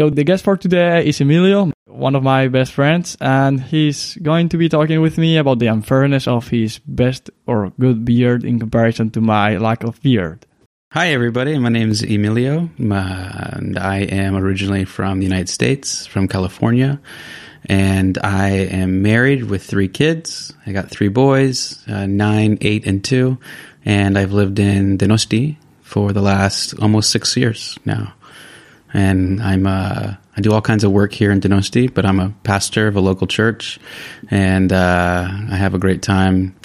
So the guest for today is Emilio, one of my best friends, and he's going to be talking with me about the unfairness of his best or good beard in comparison to my lack of beard. Hi, everybody. My name is Emilio, and I am originally from the United States, from California. And I am married with three kids. I got three boys, uh, nine, eight, and two. And I've lived in Donosti for the last almost six years now. And I'm, uh, I do all kinds of work here in Donosti, but I'm a pastor of a local church, and uh, I have a great time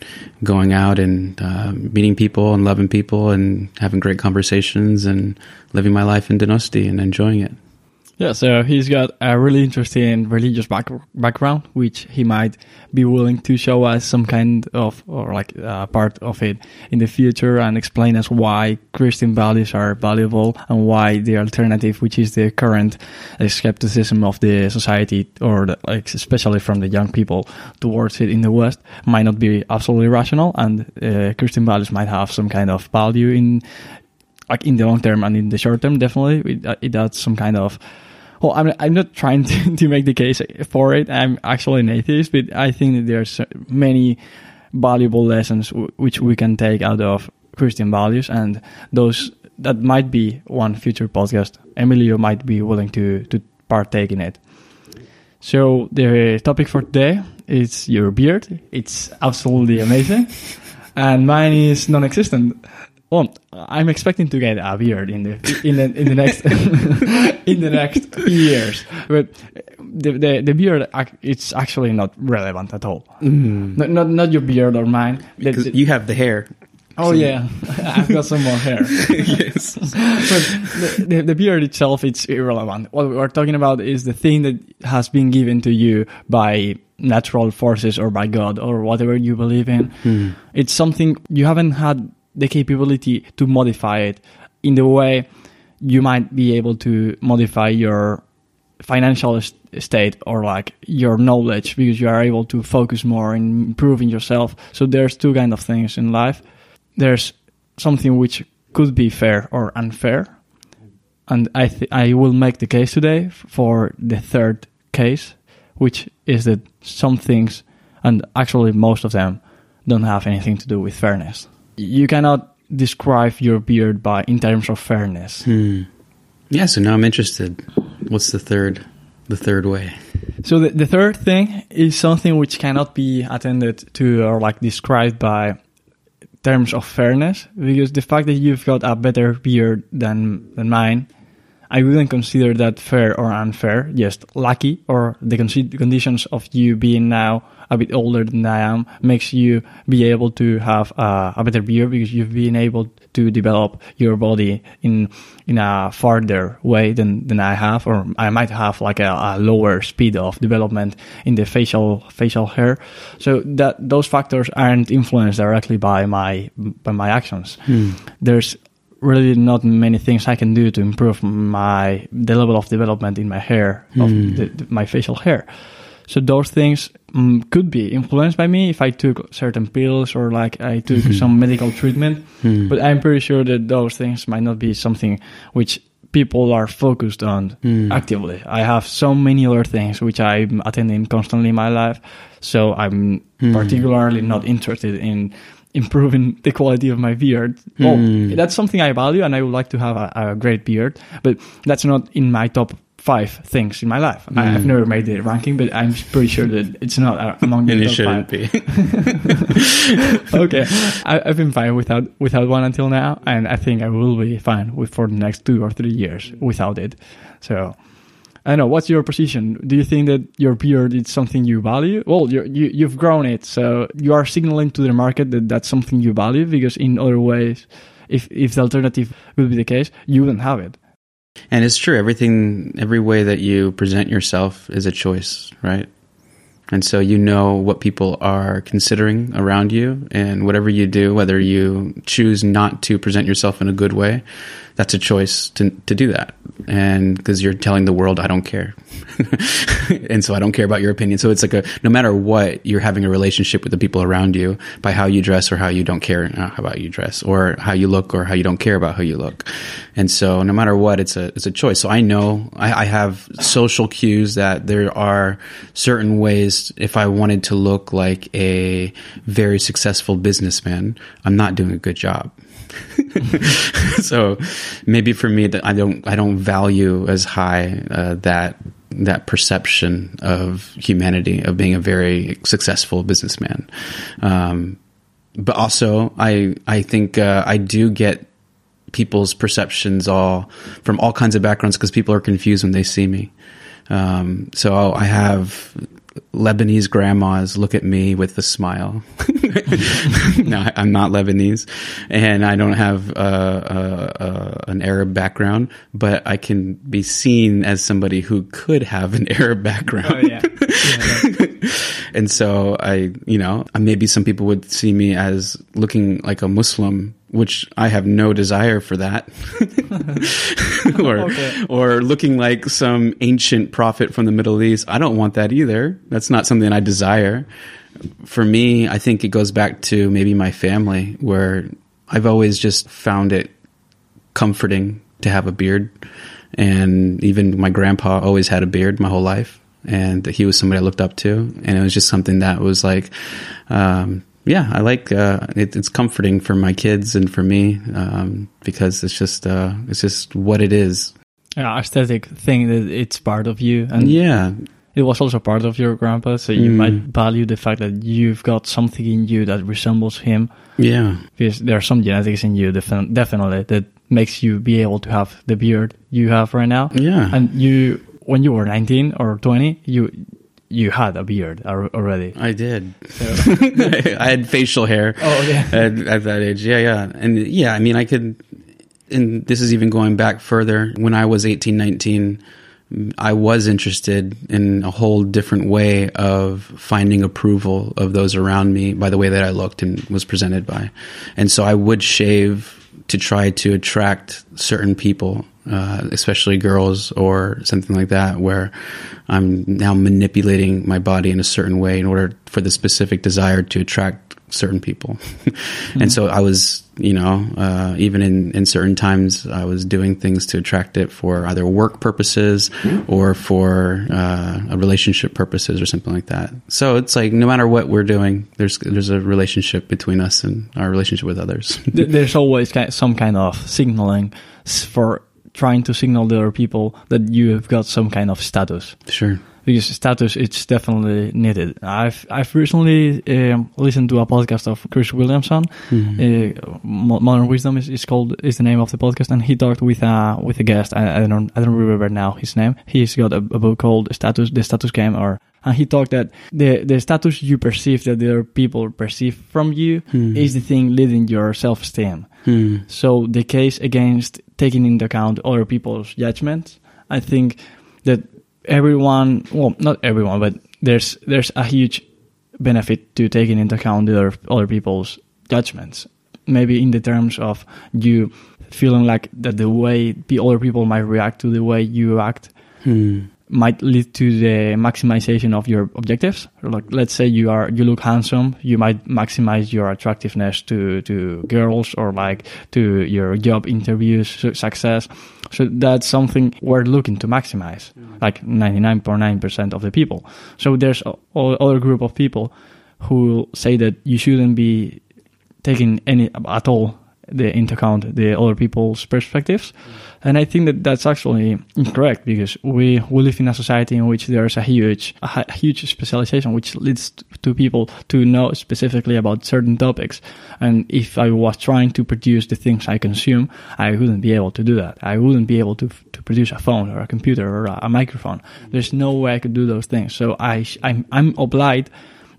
going out and uh, meeting people and loving people and having great conversations and living my life in Donosti and enjoying it. Yeah, so he's got a really interesting religious back- background, which he might be willing to show us some kind of, or like uh, part of it in the future and explain us why Christian values are valuable and why the alternative, which is the current uh, skepticism of the society, or the, like especially from the young people towards it in the West, might not be absolutely rational, and uh, Christian values might have some kind of value in, like in the long term and in the short term. Definitely, it, it adds some kind of well, I'm, I'm not trying to, to make the case for it. I'm actually an atheist, but I think that there's many valuable lessons w- which we can take out of Christian values, and those that might be one future podcast. Emilio might be willing to to partake in it. So the topic for today is your beard. It's absolutely amazing, and mine is non-existent. Well, I'm expecting to get a beard in the in the in the next in the next years, but the, the the beard it's actually not relevant at all. Mm. Not, not not your beard or mine. Because you have the hair. Oh so. yeah, I've got some more hair. yes, but the, the, the, beard itself it's irrelevant. What we're talking about is the thing that has been given to you by natural forces or by God or whatever you believe in. Mm. It's something you haven't had the capability to modify it in the way you might be able to modify your financial state or like your knowledge because you are able to focus more in improving yourself. So there's two kind of things in life. There's something which could be fair or unfair. And i th- i will make the case today for the third case which is that some things and actually most of them don't have anything to do with fairness you cannot describe your beard by in terms of fairness. Hmm. Yeah, so now I'm interested. What's the third the third way? So the, the third thing is something which cannot be attended to or like described by terms of fairness because the fact that you've got a better beard than than mine I wouldn't consider that fair or unfair, just lucky, or the conditions of you being now a bit older than I am makes you be able to have uh, a better beard because you've been able to develop your body in in a farther way than, than I have, or I might have like a, a lower speed of development in the facial facial hair. So that those factors aren't influenced directly by my by my actions. Hmm. There's really not many things I can do to improve my the level of development in my hair of mm. the, the, my facial hair. So those things um, could be influenced by me if I took certain pills or like I took mm-hmm. some medical treatment. Mm. But I'm pretty sure that those things might not be something which people are focused on mm. actively. I have so many other things which I'm attending constantly in my life. So I'm mm. particularly not interested in improving the quality of my beard. Well, mm. that's something I value and I would like to have a, a, great beard, but that's not in my top five things in my life. Mm. I, have hmm. never made the ranking, but I'm pretty sure that it's not uh, among the and top it shouldn't five. be. okay, I, have been fine without without one until now, and I think I will be fine with for the next two or three years without it. So I don't know. What's your position? Do you think that your beard is something you value? Well, you you've grown it, so you are signaling to the market that that's something you value. Because in other ways, if if the alternative would be the case, you wouldn't have it. And it's true. Everything, every way that you present yourself is a choice, right? And so you know what people are considering around you, and whatever you do, whether you choose not to present yourself in a good way, that's a choice to to do that, and because you're telling the world I don't care, and so I don't care about your opinion. So it's like a no matter what, you're having a relationship with the people around you by how you dress or how you don't care uh, about you dress, or how you look or how you don't care about how you look. And so no matter what, it's a it's a choice. So I know I, I have social cues that there are certain ways if I wanted to look like a very successful businessman, I'm not doing a good job. so maybe for me that I don't I don't value as high uh, that that perception of humanity of being a very successful businessman. Um, but also I I think uh, I do get people's perceptions all from all kinds of backgrounds because people are confused when they see me. Um, so I have Lebanese grandmas look at me with a smile. no, I'm not Lebanese, and I don't have uh, uh, uh, an Arab background, but I can be seen as somebody who could have an Arab background. Oh, yeah. yeah and so I, you know, maybe some people would see me as looking like a Muslim which I have no desire for that, or okay. or looking like some ancient prophet from the Middle East. I don't want that either. That's not something I desire. For me, I think it goes back to maybe my family, where I've always just found it comforting to have a beard, and even my grandpa always had a beard my whole life, and he was somebody I looked up to, and it was just something that was like. Um, yeah, I like uh, it, it's comforting for my kids and for me um, because it's just uh, it's just what it is. Yeah, aesthetic thing that it's part of you, and yeah, it was also part of your grandpa. So you mm. might value the fact that you've got something in you that resembles him. Yeah, because there are some genetics in you def- definitely that makes you be able to have the beard you have right now. Yeah, and you when you were 19 or 20 you you had a beard already. I did. So. I had facial hair. Oh yeah. At, at, that age, yeah, yeah, and yeah. I mean, I could. And this is even going back further. When I was 18, 19, I was interested in a whole different way of finding approval of those around me by the way that I looked and was presented by, and so I would shave to try to attract certain people uh, especially girls or something like that, where I'm now manipulating my body in a certain way in order for the specific desire to attract certain people. mm-hmm. And so I was, you know, uh, even in, in certain times, I was doing things to attract it for either work purposes or for uh, relationship purposes or something like that. So it's like no matter what we're doing, there's there's a relationship between us and our relationship with others. there's always some kind of signaling for trying to signal to other people that you have got some kind of status. Sure. Because status, it's definitely needed. I've I've recently um, listened to a podcast of Chris Williamson. Mm-hmm. Uh, Modern Wisdom is, is called is the name of the podcast, and he talked with a with a guest. I, I don't I don't remember now his name. He's got a, a book called Status, the Status Game, or and he talked that the the status you perceive that the other people perceive from you mm-hmm. is the thing leading your self esteem. Hmm. So the case against taking into account other people's judgments, I think that everyone, well, not everyone, but there's there's a huge benefit to taking into account other other people's judgments. Maybe in the terms of you feeling like that the way the other people might react to the way you act. Hmm might lead to the maximization of your objectives. Like, let's say you are, you look handsome, you might maximize your attractiveness to, to girls or like to your job interviews success. So that's something we're looking to maximize, mm. like 99.9% of the people. So there's a, other group of people who say that you shouldn't be taking any at all the into account the other people's perspectives. Mm. And I think that that's actually incorrect because we, we live in a society in which there's a huge, a huge specialization, which leads to people to know specifically about certain topics. And if I was trying to produce the things I consume, I wouldn't be able to do that. I wouldn't be able to, to produce a phone or a computer or a, a microphone. There's no way I could do those things. So I, I'm, I'm obliged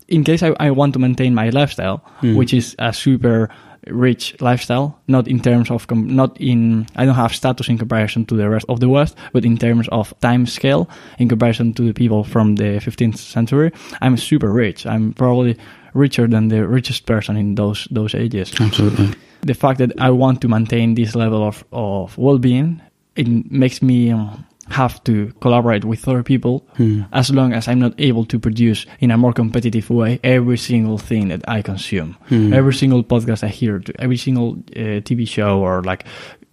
in case I, I want to maintain my lifestyle, mm. which is a super rich lifestyle, not in terms of, com- not in, I don't have status in comparison to the rest of the West, but in terms of time scale, in comparison to the people from the 15th century, I'm super rich. I'm probably richer than the richest person in those those ages. Absolutely. The fact that I want to maintain this level of, of well-being, it makes me um, have to collaborate with other people hmm. as long as I'm not able to produce in a more competitive way every single thing that I consume, hmm. every single podcast I hear, every single uh, TV show or like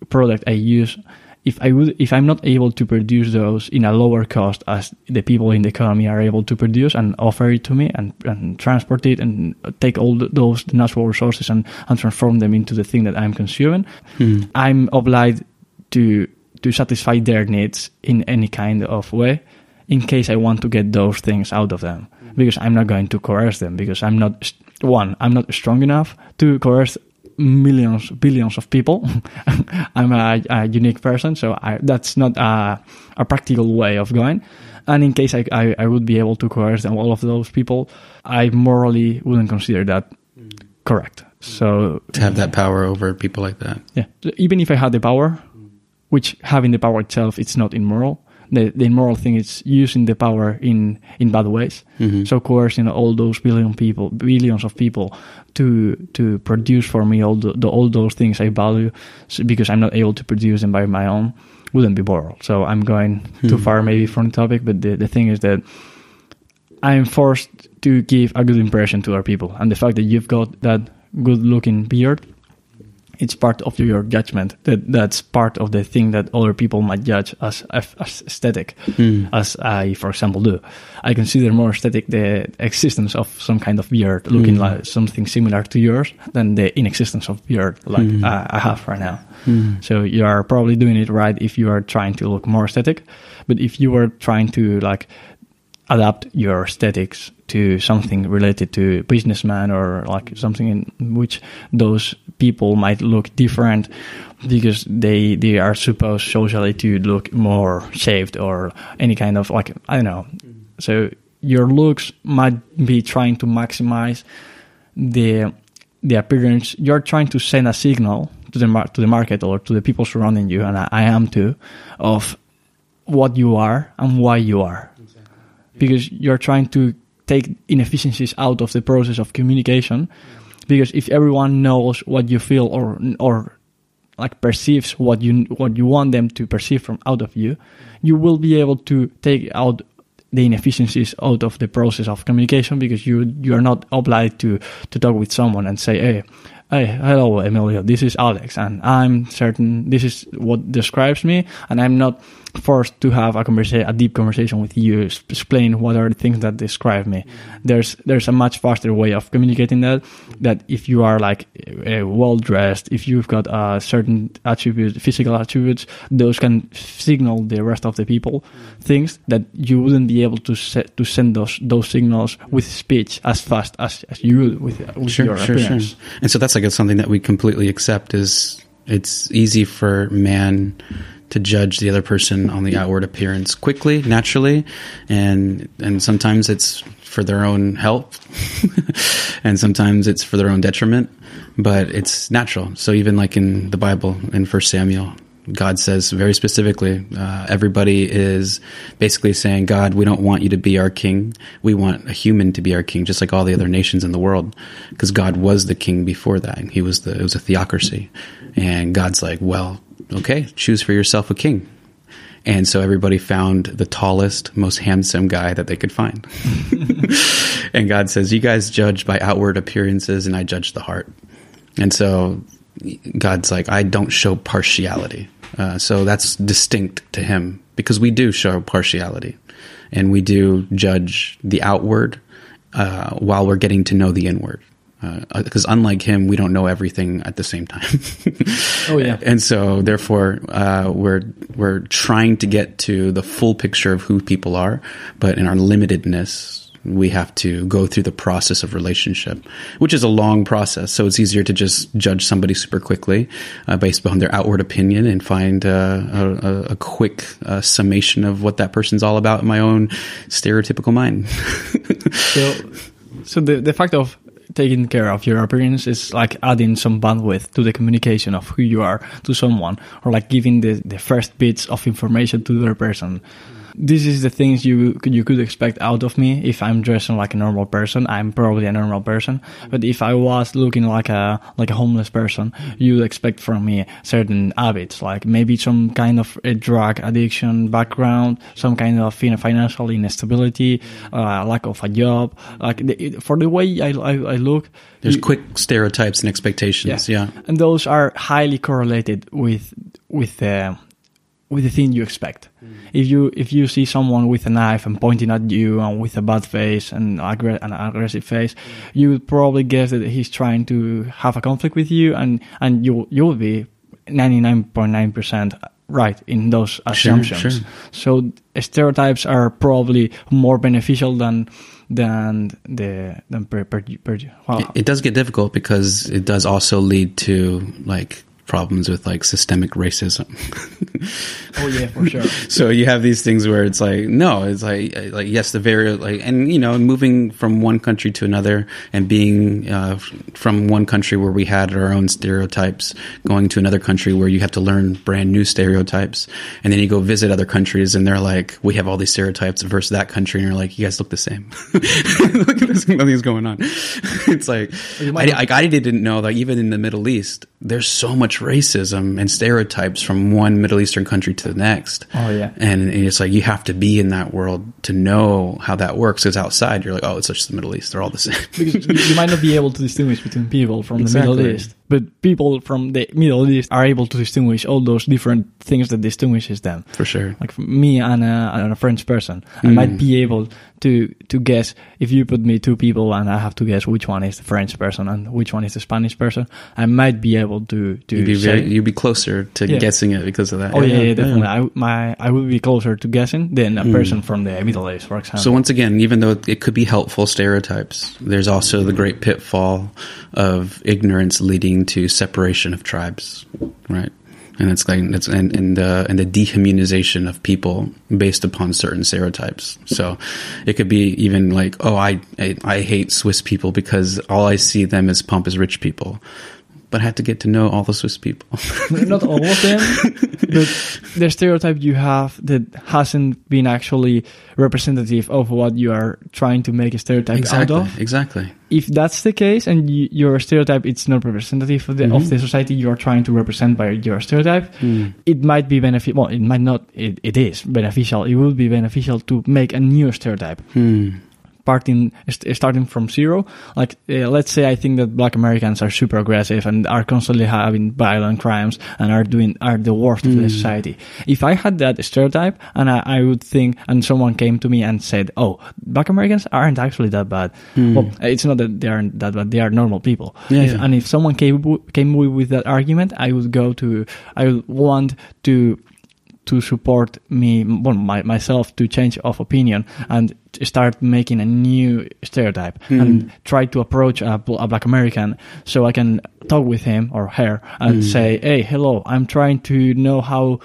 product I use. If I would, if I'm not able to produce those in a lower cost as the people in the economy are able to produce and offer it to me and, and transport it and take all the, those natural resources and, and transform them into the thing that I'm consuming, hmm. I'm obliged to to satisfy their needs in any kind of way in case I want to get those things out of them. Mm-hmm. Because I'm not going to coerce them because I'm not one I'm not strong enough to coerce millions billions of people. I'm a, a, unique person so I, that's not a, a, practical way of going. And in case I, I, I, would be able to coerce them all of those people I morally wouldn't consider that mm. correct. So to have that power over people like that. Yeah. Even if I had the power which having the power itself it's not immoral the, the immoral thing is using the power in in bad ways mm-hmm. so coercing all those billion people billions of people to to produce for me all the, the all those things i value so because i'm not able to produce them by my own wouldn't be moral so i'm going mm-hmm. too far maybe from the topic but the, the thing is that i'm forced to give a good impression to our people and the fact that you've got that good looking beard it's part of your judgment that that's part of the thing that other people might judge as, as aesthetic mm. as i for example do i consider more aesthetic the existence of some kind of beard looking mm. like something similar to yours than the inexistence of beard like mm. uh, i have right now so you are probably doing it right if you are trying to look more aesthetic but if you were trying to like adapt your aesthetics to something related to businessman or like something in which those people might look different because they they are supposed socially to look more shaved or any kind of like I don't know. So your looks might be trying to maximize the the appearance. You're trying to send a signal to the mar- to the market or to the people surrounding you, and I, I am too, of what you are and why you are because you're trying to take inefficiencies out of the process of communication because if everyone knows what you feel or or like perceives what you what you want them to perceive from out of you you will be able to take out the inefficiencies out of the process of communication because you you are not obliged to to talk with someone and say hey hey hello emilio. This is alex and i'm certain this is what describes me and i'm not forced to have a conversation, a deep conversation with you, explain what are the things that describe me. There's there's a much faster way of communicating that. That if you are like uh, well dressed, if you've got a certain attribute, physical attributes, those can signal the rest of the people things that you wouldn't be able to set, to send those those signals with speech as fast as, as you would with, with sure, your sure, appearance. Sure. And so that's like something that we completely accept is it's easy for man to judge the other person on the outward appearance quickly, naturally, and and sometimes it's for their own help, and sometimes it's for their own detriment. But it's natural. So even like in the Bible, in First Samuel, God says very specifically, uh, everybody is basically saying, God, we don't want you to be our king. We want a human to be our king, just like all the other nations in the world, because God was the king before that. He was the, it was a theocracy. And God's like, well, okay, choose for yourself a king. And so everybody found the tallest, most handsome guy that they could find. and God says, You guys judge by outward appearances, and I judge the heart. And so God's like, I don't show partiality. Uh, so that's distinct to Him because we do show partiality and we do judge the outward uh, while we're getting to know the inward because uh, unlike him, we don't know everything at the same time. oh yeah, and so therefore uh, we're we're trying to get to the full picture of who people are, but in our limitedness, we have to go through the process of relationship, which is a long process. So it's easier to just judge somebody super quickly uh, based on their outward opinion and find uh, a, a, quick uh, summation of what that person's all about in my own stereotypical mind. so, so the the fact of taking care of your appearance is like adding some bandwidth to the communication of who you are to someone or like giving the, the first bits of information to the person this is the things you could, you could expect out of me if I'm dressing like a normal person. I'm probably a normal person. But if I was looking like a like a homeless person, you expect from me certain habits, like maybe some kind of a drug addiction background, some kind of financial instability, uh, lack of a job. Like the, for the way I, I, I look, There's you- quick stereotypes and expectations. Yeah. Yeah. and those are highly correlated with with the with the thing you expect. Mm. If you if you see someone with a knife and pointing at you and with a bad face and aggr- an aggressive face, mm. you would probably guess that he's trying to have a conflict with you, and and you you will be ninety nine point nine percent right in those assumptions. sure. So stereotypes are probably more beneficial than than the than per, per, per well, It, it does get difficult because it does also lead to like problems with like systemic racism. oh yeah for sure. so you have these things where it's like no it's like like yes the very like and you know moving from one country to another and being uh, from one country where we had our own stereotypes going to another country where you have to learn brand new stereotypes and then you go visit other countries and they're like we have all these stereotypes versus that country and you're like you guys look the same look at this nothing's going on it's like I, like I didn't know that even in the Middle East there's so much racism and stereotypes from one Middle Eastern country to the next Oh, yeah. and, and it's like you have to be in that world to know how that works. Because outside, you're like, oh, it's just the Middle East; they're all the same. because you, you might not be able to distinguish between people from the Middle East, but people from the Middle East are able to distinguish all those different things that distinguishes them. For sure. Like for me and a, and a French person, I Mm. might be able to to guess if you put me two people and I have to guess which one is the French person and which one is the Spanish person. I might be able to to You'd be say, very, you'd be closer to Yeah. guessing it because of that. oh yeah, yeah, definitely. I my I would be closer to guessing than a person from the Middle East, for example. Mm. So once again, even though it could be helpful stereotypes, there's also the great pitfall of ignorance leading to separation of tribes, right? And it's like it's and and uh, and the dehumanization of people based upon certain stereotypes. So it could be even like, oh, I I, I hate Swiss people because all I see them as pump rich people. But I had to get to know all the Swiss people. not all of them, but the stereotype you have that hasn't been actually representative of what you are trying to make a stereotype exactly, out of. exactly. If that's the case, and you, your stereotype it's not representative of the, of the society you are trying to represent by your stereotype, it might be beneficial. Well, it might not. It, it is beneficial. It would be beneficial to make a new stereotype Hmm. Parting st- starting from zero. Like uh, let's say i think that black americans are super aggressive and are constantly having violent crimes and are doing are the worst of the society. If i had that stereotype and I, I would think and someone came to me and said oh black americans aren't actually that bad. Well it's not that they aren't that bad. They are normal people. Yeah, If- yeah. and if someone came came with that argument i would go to i would want to to support me, well, my, myself to change of opinion and start making a new stereotype hmm. and try to approach a, a black American so I can talk with him or her and hmm. say, Hey, hello, I'm trying to know how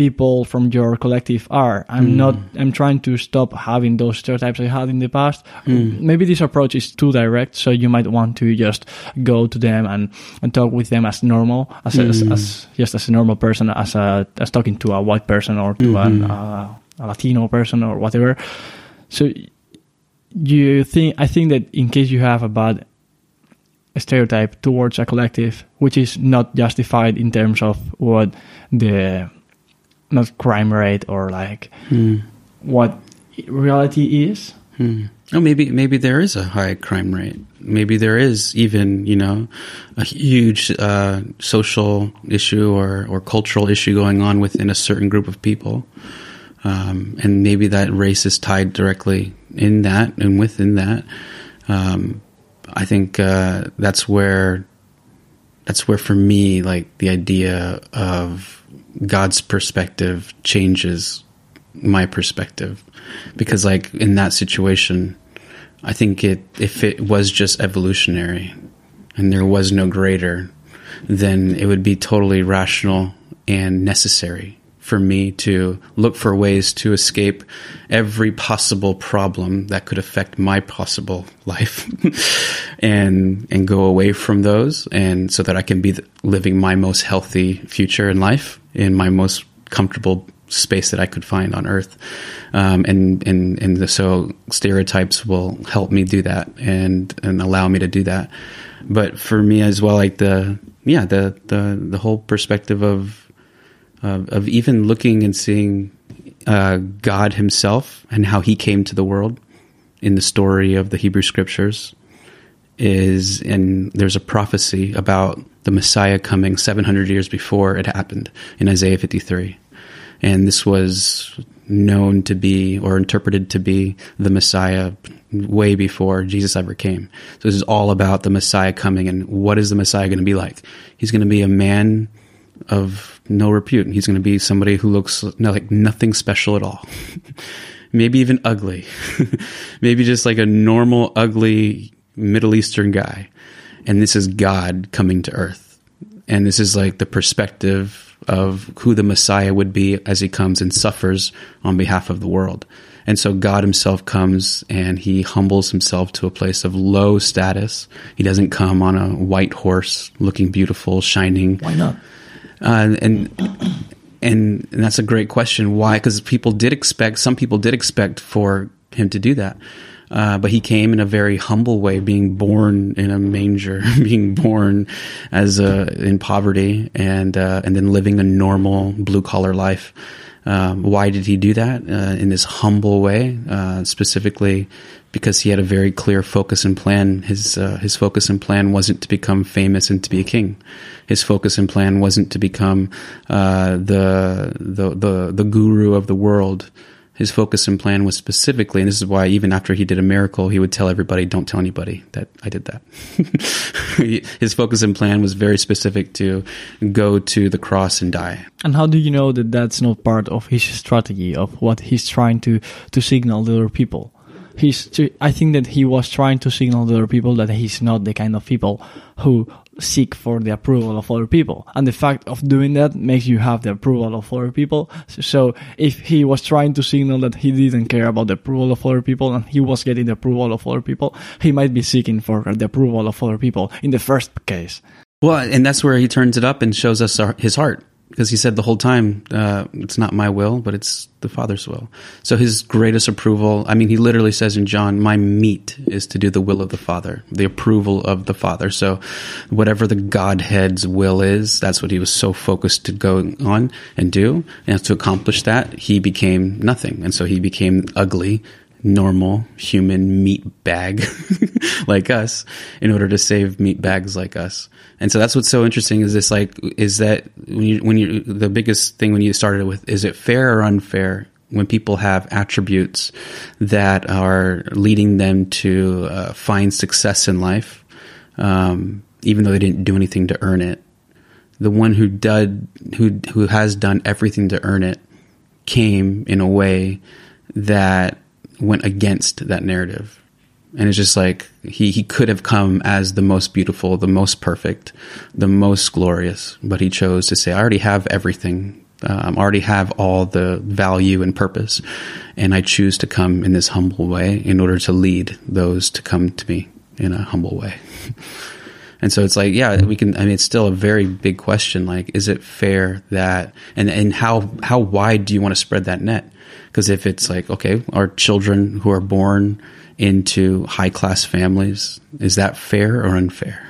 people from your collective are. I'm hmm. not, I'm trying to stop having those stereotypes I had in the past. Hmm. Maybe this approach is too direct. So you might want to just go to them and, and talk with them as normal, as, as, hmm. as just as a normal person, as a, as talking to a white person or to an, uh, a Latino person or whatever. So you think, I think that in case you have a bad stereotype towards a collective, which is not justified in terms of what the not crime rate or like what reality is. Hmm. Oh, maybe maybe there is a high crime rate. Maybe there is even you know a huge uh, social issue or or cultural issue going on within a certain group of people, um, and maybe that race is tied directly in that and within that. Um, I think uh, that's where that's where for me like the idea of God's perspective changes my perspective. Because like in that situation I think it if it was just evolutionary and there was no greater then it would be totally rational and necessary for me to look for ways to escape every possible problem that could affect my possible life and and go away from those and so that I can be living my most healthy future in life in my most comfortable space that I could find on Earth, um, and and and the, so stereotypes will help me do that and and allow me to do that. But for me as well, like the yeah the the the whole perspective of of, of even looking and seeing uh, God Himself and how He came to the world in the story of the Hebrew Scriptures is and there's a prophecy about the Messiah coming 700 years before it happened in Isaiah 53. And this was known to be or interpreted to be the Messiah way before Jesus ever came. So this is all about the Messiah coming and what is the Messiah going to be like? He's going to be a man of no repute. He's going to be somebody who looks like nothing special at all. Maybe even ugly. Maybe just like a normal, ugly Middle Eastern guy. And this is God coming to earth. And this is like the perspective of who the Messiah would be as he comes and suffers on behalf of the world. And so God himself comes and he humbles himself to a place of low status. He doesn't come on a white horse looking beautiful, shining. Why not? Uh, and, and and that's a great question. Why? Because people did expect, some people did expect for him to do that. Uh, but he came in a very humble way, being born in a manger, being born as a, in poverty, and uh, and then living a normal blue collar life. Um, why did he do that uh, in this humble way? Uh, specifically, because he had a very clear focus and plan. His uh, his focus and plan wasn't to become famous and to be a king. His focus and plan wasn't to become uh, the the the the guru of the world his focus and plan was specifically, and this is why even after he did a miracle, he would tell everybody, "Don't tell anybody that I did that." his focus and plan was very specific to go to the cross and die. And how do you know that that's not part of his strategy of what he's trying to to signal to other people? He's, I think that he was trying to signal to other people that he's not the kind of people who seek for the approval of other people. And the fact of doing that makes you have the approval of other people. So if he was trying to signal that he didn't care about the approval of other people and he was getting the approval of other people, he might be seeking for the approval of other people in the first case. Well, and that's where he turns it up and shows us his heart because he said the whole time, uh, it's not my will, but it's the Father's will. So his greatest approval, I mean, he literally says in John, my meat is to do the will of the Father, the approval of the Father. So whatever the Godhead's will is, that's what he was so focused to go on and do. And to accomplish that, he became nothing. And so he became ugly normal human meat bag like us in order to save meat bags like us. And so that's what's so interesting is this like is that when you when you the biggest thing when you started with is it fair or unfair when people have attributes that are leading them to uh, find success in life um, even though they didn't do anything to earn it the one who did who who has done everything to earn it came in a way that went against that narrative. And it's just like he, he could have come as the most beautiful, the most perfect, the most glorious, but he chose to say, I already have everything. Um, I already have all the value and purpose. And I choose to come in this humble way in order to lead those to come to me in a humble way. And so it's like, yeah, we can, I mean, it's still a very big question. Like, is it fair that, and, and how, how wide do you want to spread that net? Because if it's like, okay, our children who are born into high class families, is that fair or unfair?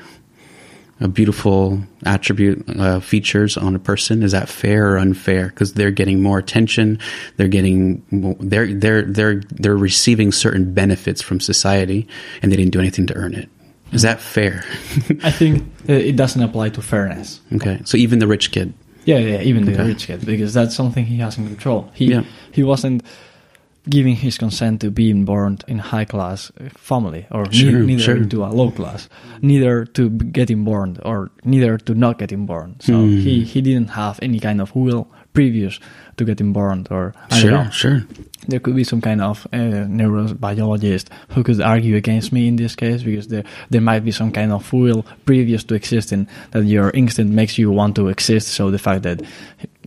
A beautiful attribute uh, features on a person is that fair or unfair? Because they're getting more attention, they're getting they're they're they're they're receiving certain benefits from society, and they didn't do anything to earn it. Is that fair? I think it doesn't apply to fairness. Okay, so even the rich kid yeah, yeah, even the rich kid, because that's something he has in control. He Yeah. he wasn't giving his consent to being born in high class family, or ne- neither sure. into a low class, neither to getting born, or neither to not getting born. So Hmm. he he didn't have any kind of will previous to getting born, or I Sure, sure. There could be some kind of uh, neurobiologist who could argue against me in this case because there there might be some kind of will previous to existing that your instinct makes you want to exist. So the fact that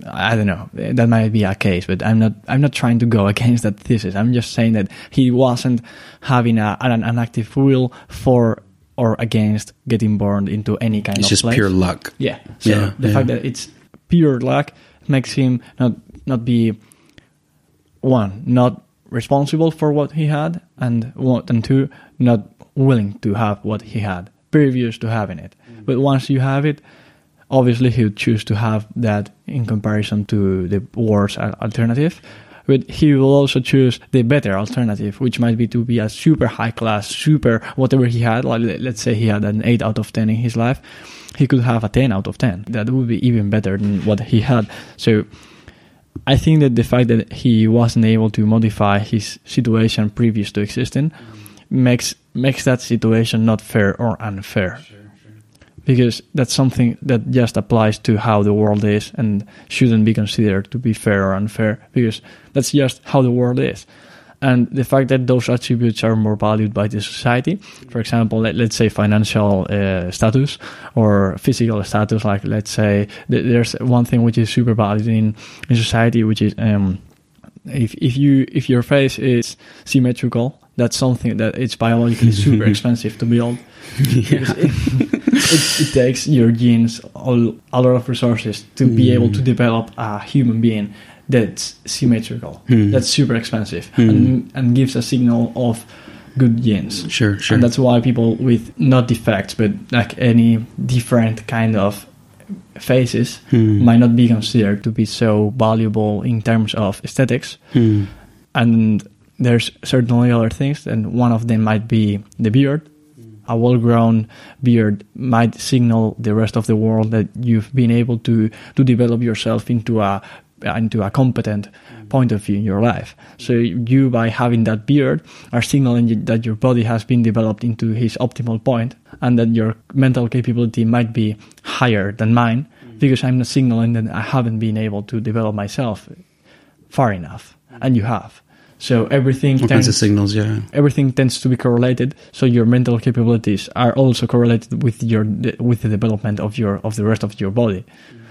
I don't know that might be a case, but I'm not I'm not trying to go against that thesis. I'm just saying that he wasn't having a, an, an active will for or against getting born into any kind It's of just place. pure luck. Yeah. So Yeah, the yeah. fact that it's pure luck makes him not not be one not responsible for what he had, and one and two not willing to have what he had previous to having it. Mm. But once you have it, obviously he would choose to have that in comparison to the worst al- alternative. But he will also choose the better alternative, which might be to be a super high class, super whatever he had. Like let- let's say he had an eight out of ten in his life, he could have a ten out of ten. That would be even better than what he had. So I think that the fact that he wasn't able to modify his situation previous to existing makes makes that situation not fair or unfair. Because that's something that just applies to how the world is and shouldn't be considered to be fair or unfair because that's just how the world is. And the fact that those attributes are more valued by the society, for example, let, let's say financial uh, status or physical status, like let's say th- there's one thing which is super valued in, in society, which is um, if if you if your face is symmetrical, that's something that it's biologically super expensive to build. It, it, it takes your genes all, a lot of resources to be able to develop a human being that's symmetrical. That's super expensive and and gives a signal of good genes. Sure, sure. And that's why people with not defects but like any different kind of faces Hmm. might not be considered to be so valuable in terms of aesthetics. Hmm. And there's certainly other things, and one of them might be the beard. A well-grown beard might signal the rest of the world that you've been able to to develop yourself into a into a competent point of view in your life. So you, by having that beard, are signaling that your body has been developed into his optimal point, and that your mental capability might be higher than mine, mm. because I'm not signaling that I haven't been able to develop myself far enough, and you have. So everything All kinds of tends, signals, yeah. everything tends to be correlated. So your mental capabilities are also correlated with your with the development of your of the rest of your body. Mm.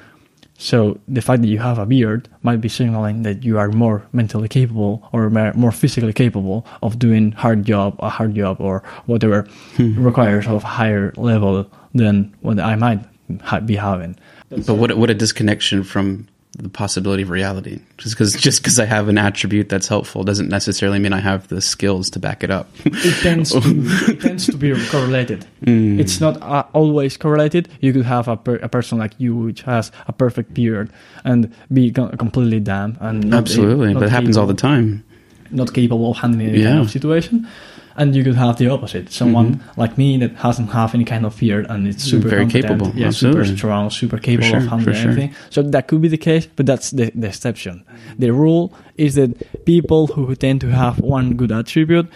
So the fact that you have a beard might be signaling that you are more mentally capable or more physically capable of doing hard job, a hard job, or whatever hmm. requires of higher level than what I might ha- be having. But what what a disconnection from the possibility of reality. Just because just because I have an attribute that's helpful doesn't necessarily mean I have the skills to back it up. it tends to it tends to be correlated. It's not uh, always correlated. You could have a, per, a person like you which has a perfect beard and be co- completely damn and Absolutely, not but it happens all the time. Not capable of handling any kind of situation. And you could have the opposite. Someone like me that doesn't have any kind of fear and it's super Mm-hmm. Very competent, capable, yeah, super strong, super capable sure, of handling sure. everything. So that could be the case, but that's the, the exception. The rule is that people who tend to have one good attribute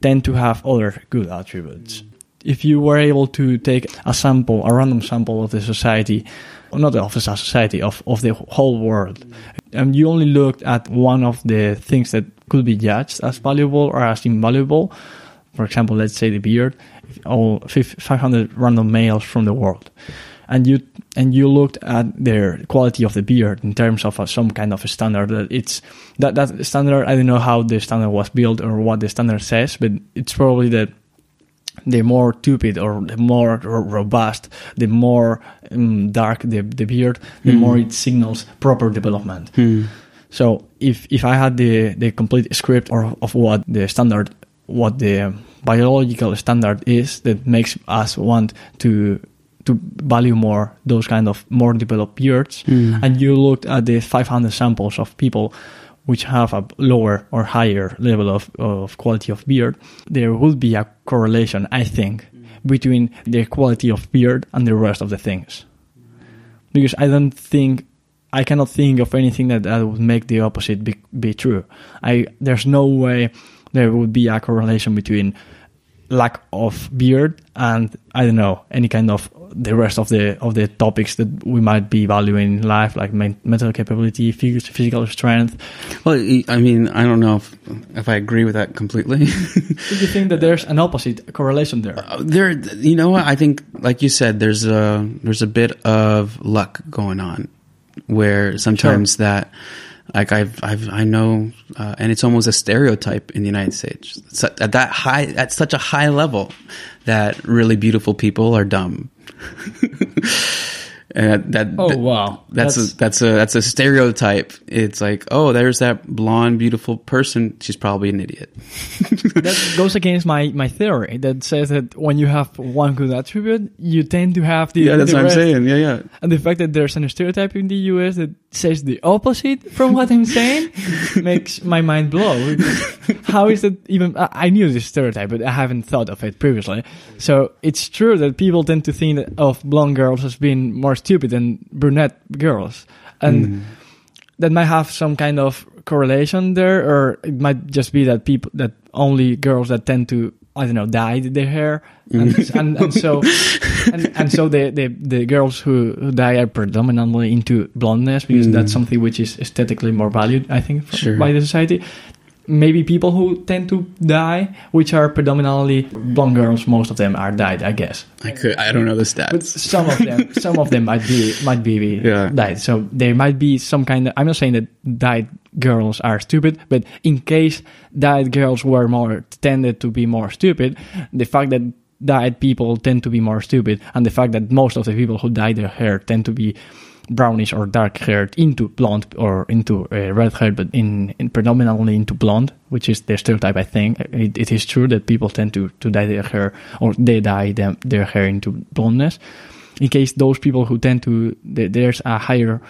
tend to have other good attributes. If you were able to take a sample, a random sample of the society, not of the society, of, of the whole world, and you only looked at one of the things that could be judged as valuable or as invaluable, for example, let's say the beard, all 500 random males from the world, and you and you looked at their quality of the beard in terms of a, some kind of a standard that it's that that standard I don't know how the standard was built or what the standard says, but it's probably that the more tupid or the more robust, the more um, dark the, the beard, the more it signals proper development. Hmm. So if if I had the the complete script or of what the standard, what the biological standard is that makes us want to to value more those kind of more developed beards, hmm. and you looked at the 500 samples of people which have a lower or higher level of, of quality of beard, there would be a correlation, I think, between the quality of beard and the rest of the things. Because I don't think, I cannot think of anything that, that would make the opposite be, be true. I There's no way there would be a correlation between lack of beard and I don't know any kind of the rest of the of the topics that we might be valuing in life, like men- mental capability, phys- physical strength. Well, I mean, I don't know if if I agree with that completely. Do you think that there's an opposite correlation there? Uh, there, you know what? I think, like you said, there's a there's a bit of luck going on, where sometimes that, like I've I've I know, uh, and it's almost a stereotype in the United States It's at at that high at such a high level that really beautiful people are dumb. Uh, that Oh that- wow, That's a, that's a that's a stereotype. It's like, oh, there's that blonde, beautiful person. She's probably an idiot. that goes against my my theory that says that when you have one good attribute, you tend to have the Yeah, that's the what I'm saying. Yeah, yeah. And the fact that there's an stereotype in the US that says the opposite from what I'm saying makes my mind blow. How is that even? I I knew this stereotype, but I haven't thought of it previously. So it's true that people tend to think of blonde girls as being more stupid than brunette girls. And hmm. that might have some kind of correlation there, or it might just be that people that only girls that tend to I don't know dye their hair, and hmm. and, and so and, and so the, the the girls who, who dye are predominantly into blondness because hmm. that's something which is aesthetically more valued, I think, f- Sure. by the society. Maybe people who tend to dye, which are predominantly blonde girls, most of them are dyed, I guess I could. I don't know the stats. but some of them some of them might be might be Yeah. dyed so there might be some kind of i'm not saying that dyed girls are stupid but in case dyed girls were more tended to be more stupid the fact that dyed people tend to be more stupid and the fact that most of the people who dye their hair tend to be brownish or dark haired into blonde or into uh, red hair but in, in predominantly into blonde which is the stereotype i think. It, it is true that people tend to, to dye their hair or they dye them, their hair into blondness. In case those people who tend to th- there's a higher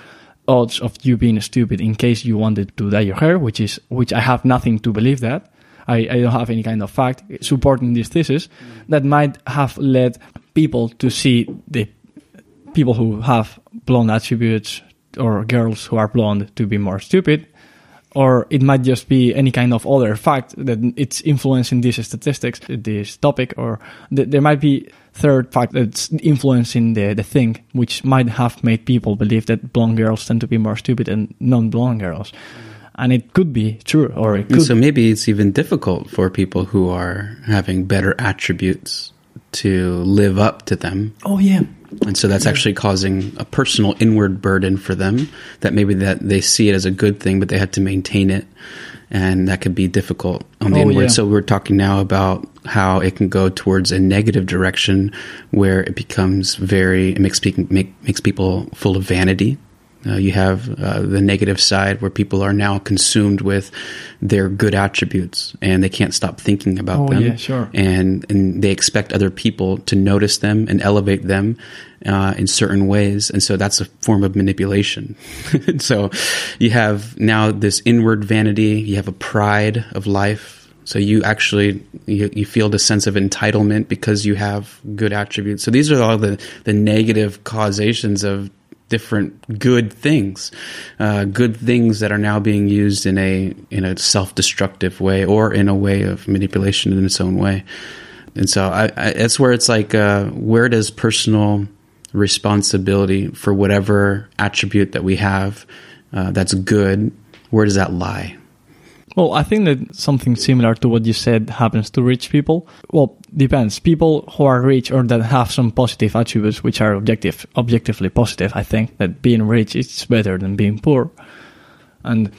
odds of you being stupid in case you wanted to dye your hair which is which i have nothing to believe that. I, I don't have any kind of fact supporting this thesis that might have led people to see the people who have blonde attributes or girls who are blonde to be more stupid or it might just be any kind of other fact that it's influencing these statistics this topic or th- there might be third fact that's influencing the, the thing which might have made people believe that blonde girls tend to be more stupid than non-blonde girls. And it could be true or it And could so maybe it's even difficult for people who are having better attributes to live up to them. oh yeah And so that's actually causing a personal inward burden for them that maybe that they see it as a good thing, but they had to maintain it. And that could be difficult on the Oh, inward. yeah. So we're talking now about how it can go towards a negative direction where it becomes very, it makes, pe- make, makes people full of vanity. Uh, you have uh, the negative side where people are now consumed with their good attributes and they can't stop thinking about Oh, them yeah, sure. and and they expect other people to notice them and elevate them uh, in certain ways, and so that's a form of manipulation. so you have now this inward vanity, you have a pride of life. So you actually you, you feel the sense of entitlement because you have good attributes. So these are all the the negative causations of different good things, uh, good things that are now being used in a in a self destructive way or in a way of manipulation in its own way. And so I, I, that's where it's like, uh, where does personal responsibility for whatever attribute that we have uh, that's good, where does that lie? Well, I think that something similar to what you said happens to rich people. Well, depends. People who are rich or that have some positive attributes which are objective, objectively positive, I think that being rich is better than being poor. And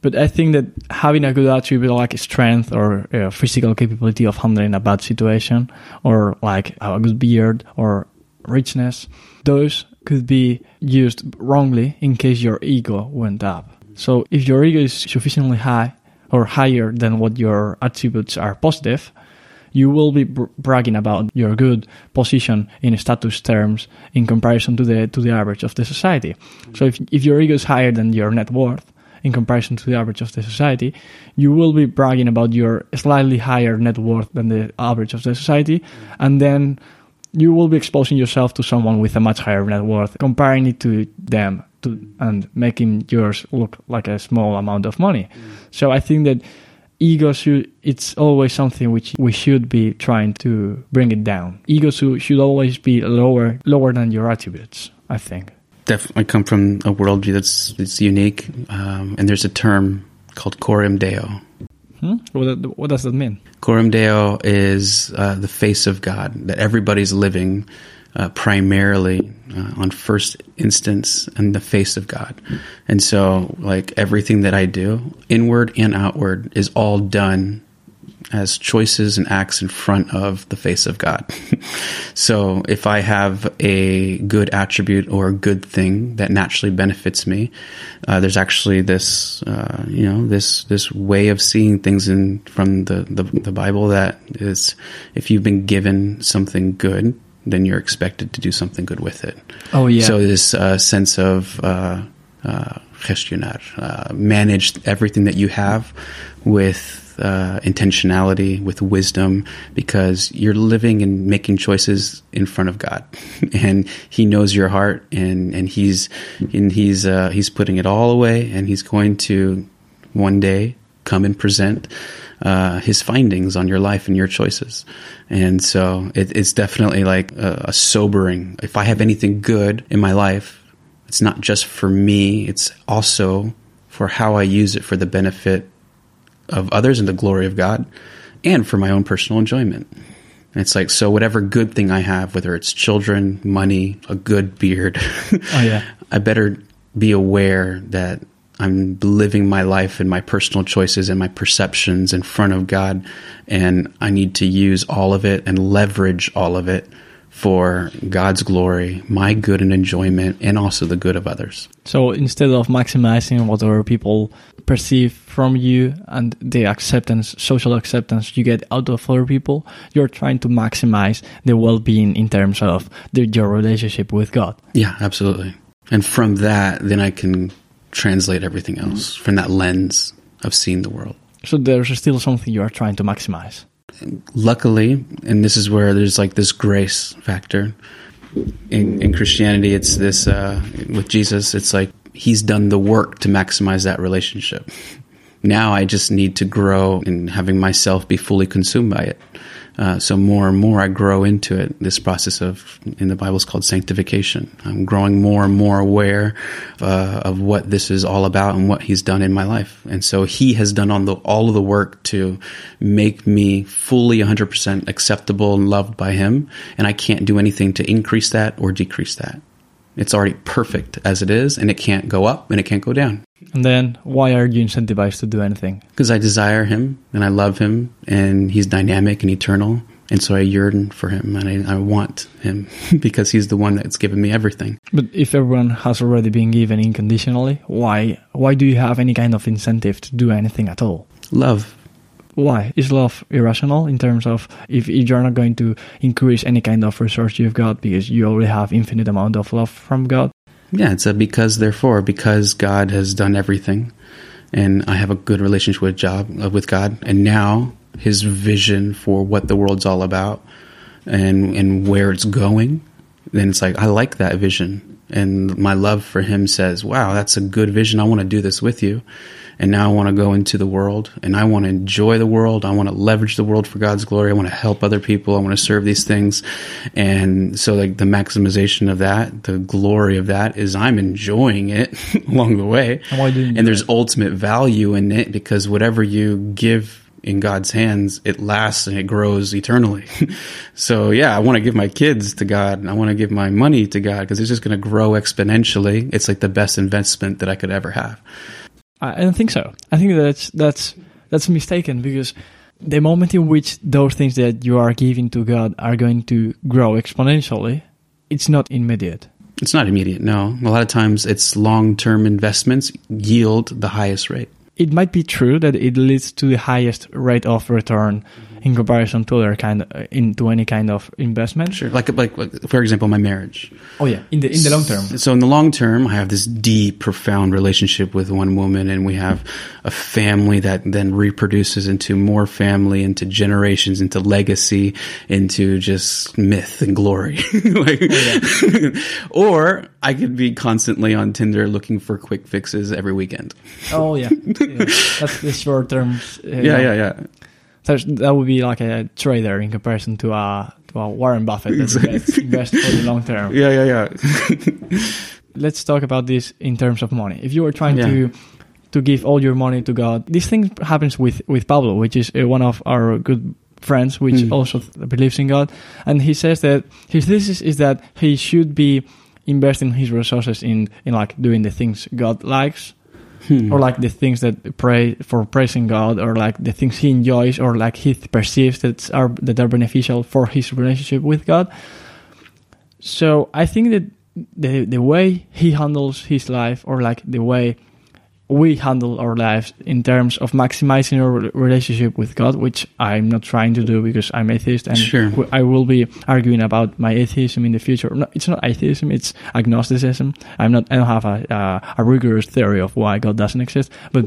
but I think that having a good attribute like strength or uh, physical capability of handling a bad situation or like a good beard or richness, those could be used wrongly in case your ego went up. So if your ego is sufficiently high or higher than what your attributes are positive, you will be br- bragging about your good position in status terms in comparison to the to the average of the society. So if if your ego is higher than your net worth in comparison to the average of the society, you will be bragging about your slightly higher net worth than the average of the society, and then you will be exposing yourself to someone with a much higher net worth, comparing it to them, to and making yours look like a small amount of money. So I think that ego should it's always something which we should be trying to bring it down. Ego should, should always be lower lower than your attributes. I think. Definitely come from a worldview that's, that's unique, um, and there's a term called coram deo. Hmm? What, what does that mean? Coram Deo is uh, the face of God, that everybody's living uh, primarily uh, on first instance in the face of God. And so, like, everything that I do, inward and outward, is all done as choices and acts in front of the face of God. so if I have a good attribute or a good thing that naturally benefits me, uh, there's actually this, uh, you know, this this way of seeing things in from the, the the Bible that is, if you've been given something good, then you're expected to do something good with it. Oh yeah. So this uh, sense of uh, uh, gestionar, uh, manage everything that you have with uh, intentionality, with wisdom, because you're living and making choices in front of God, and He knows your heart, and and He's and He's uh, He's putting it all away, and He's going to one day come and present uh, his findings on your life and your choices. And so it, it's definitely like a, a sobering. If I have anything good in my life, it's not just for me, it's also for how I use it for the benefit of others and the glory of God and for my own personal enjoyment. And it's like, so whatever good thing I have, whether it's children, money, a good beard, oh yeah, I better be aware that I'm living my life and my personal choices and my perceptions in front of God, and I need to use all of it and leverage all of it for God's glory, my good and enjoyment, and also the good of others. So instead of maximizing what other people perceive from you and the acceptance, social acceptance you get out of other people, you're trying to maximize the well-being in terms of the, your relationship with God. Yeah, absolutely. And from that, then I can translate everything else mm-hmm. from that lens of seeing the world. So there's still something you are trying to maximize. Luckily, and this is where there's like this grace factor. In, in Christianity, it's this uh, with Jesus. It's like He's done the work to maximize that relationship. Now I just need to grow in having myself be fully consumed by it. Uh, so more and more I grow into it. This process of in the Bible is called sanctification. I'm growing more and more aware uh, of what this is all about and what He's done in my life. And so He has done on the, all of the work to make me fully 100% acceptable and loved by Him. And I can't do anything to increase that or decrease that. It's already perfect as it is, and it can't go up and it can't go down. And then, why are you incentivized to do anything? Because I desire him and I love him, and he's dynamic and eternal. And so I yearn for him and I, I want him because he's the one that's given me everything. But if everyone has already been given unconditionally, why why do you have any kind of incentive to do anything at all? Love. Why? Is love irrational in terms of if you're not going to increase any kind of resource you've got because you already have infinite amount of love from God? Yeah, it's a because therefore because God has done everything, and I have a good relationship with job uh, with God, and now His vision for what the world's all about, and and where it's going, then it's like I like that vision, and my love for Him says, "Wow, that's a good vision. I want to do this with you." And now I want to go into the world and I want to enjoy the world. I want to leverage the world for God's glory. I want to help other people. I want to serve these things. And so like the maximization of that, the glory of that is I'm enjoying it along the way. And why do you and there's ultimate value in it because whatever you give in God's hands, it lasts and it grows eternally. so yeah, I want to give my kids to God. And I want to give my money to God because it's just going to grow exponentially. It's like the best investment that I could ever have. I don't think so. I think that's that's that's mistaken because the moment in which those things that you are giving to God are going to grow exponentially, it's not immediate. It's not immediate, no. A lot of times it's long term investments yield the highest rate. It might be true that it leads to the highest rate of return in comparison to other kind of, into any kind of investment. Sure. Like, like, like, for example, my marriage. Oh yeah, in the in the long term. So in the long term, I have this deep, profound relationship with one woman, and we have a family that then reproduces into more family, into generations, into legacy, into just myth and glory. like, oh, or I could be constantly on Tinder looking for quick fixes every weekend. Oh yeah, yeah. that's the short term. Uh, yeah, yeah, yeah. So that would be like a trader in comparison to a, to a Warren Buffett that invests, invest for the long term. Yeah, yeah, yeah. Let's talk about this in terms of money. If you were trying yeah. to to give all your money to God, this thing happens with with Pablo, which is uh, one of our good friends, which mm. also believes in God, and he says that his thesis is that he should be investing his resources in in like doing the things God likes Hmm. or like the things that pray for praising God, or like the things he enjoys, or like he perceives that are that are beneficial for his relationship with God. So I think that the the way he handles his life, or like the way we handle our lives in terms of maximizing our relationship with God, which I'm not trying to do because I'm atheist and Sure. I will be arguing about my atheism in the future. No, it's not atheism; it's agnosticism. I'm not. I don't have a uh, a rigorous theory of why God doesn't exist. But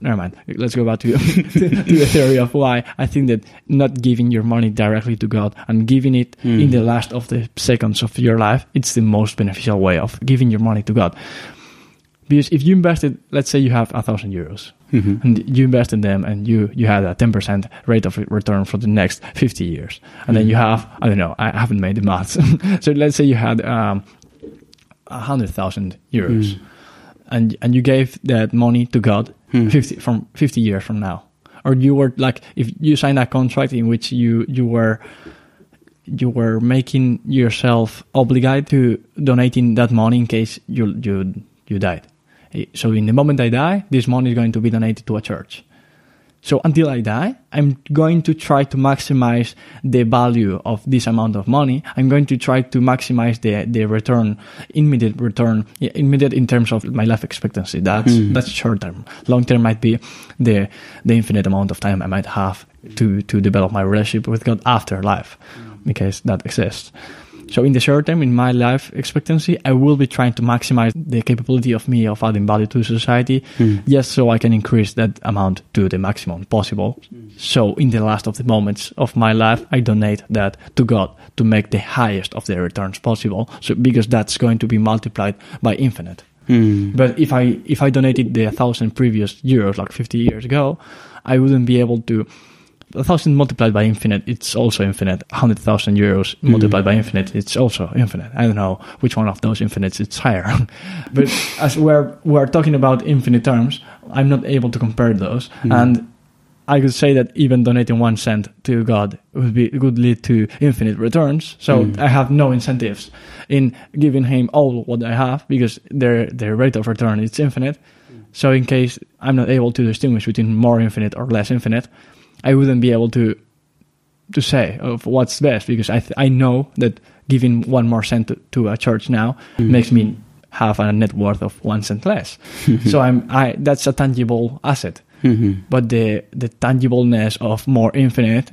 never mind. Let's go back to to, to the theory of why I think that not giving your money directly to God and giving it in the last of the seconds of your life, it's the most beneficial way of giving your money to God. Because if you invested, let's say you have a thousand euros, mm-hmm. and you invest in them, and you you had a ten percent rate of return for the next fifty years, and then you mm-hmm. have I don't know, I haven't made the maths. so let's say you had um, a hundred thousand euros, mm. and and you gave that money to God mm. fifty from fifty years from now, or you were like if you signed a contract in which you you were you were making yourself obligated to donating that money in case you you you died. So in the moment I die, this money is going to be donated to a church. So until I die, I'm going to try to maximize the value of this amount of money. I'm going to try to maximize the the return, immediate return, immediate in terms of my life expectancy. That's mm-hmm. that's short term. Long term might be the the infinite amount of time I might have to to develop my relationship with God after life, mm. because that exists. So in the short term, in my life expectancy, I will be trying to maximize the capability of me of adding value to society, hmm. just so I can increase that amount to the maximum possible. So in the last of the moments of my life, I donate that to God to make the highest of the returns possible. So because that's going to be multiplied by infinite. Hmm. But if I if I donated the thousand previous euros like 50 years ago, I wouldn't be able to. A thousand multiplied by infinite, it's also infinite. Hundred thousand euros multiplied by mm. infinite, it's also infinite. I don't know which one of those infinites it's higher. but as we're we're talking about infinite terms, I'm not able to compare those. Mm. And I could say that even donating one cent to God would be would lead to infinite returns. So mm. I have no incentives in giving Him all what I have because their their rate of return is infinite. So in case I'm not able to distinguish between more infinite or less infinite, I wouldn't be able to to say of what's best because I th- I know that giving one more cent to, to a church now mm-hmm. makes me have a net worth of one cent less. Mm-hmm. so I'm I that's a tangible asset. Mm-hmm. But the the tangibleness of more infinite,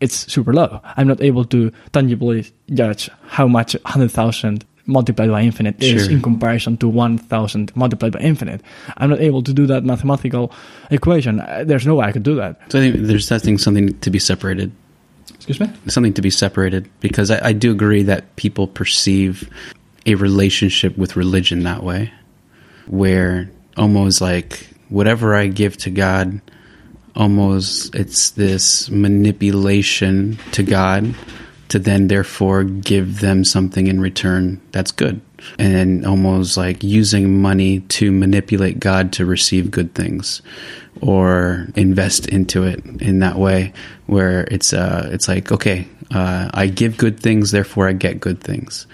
it's super low. I'm not able to tangibly judge how much hundred thousand multiplied by infinite is in comparison to one thousand multiplied by infinite. I'm not able to do that mathematical equation. Uh, There's no way I could do that. So I think there's I think something to be separated. Excuse me. Something to be separated because I, I do agree that people perceive a relationship with religion that way, where almost like whatever I give to God, almost it's this manipulation to God to then therefore give them something in return that's good. And almost like using money to manipulate God to receive good things or invest into it in that way where it's uh it's like okay uh, I give good things therefore I get good things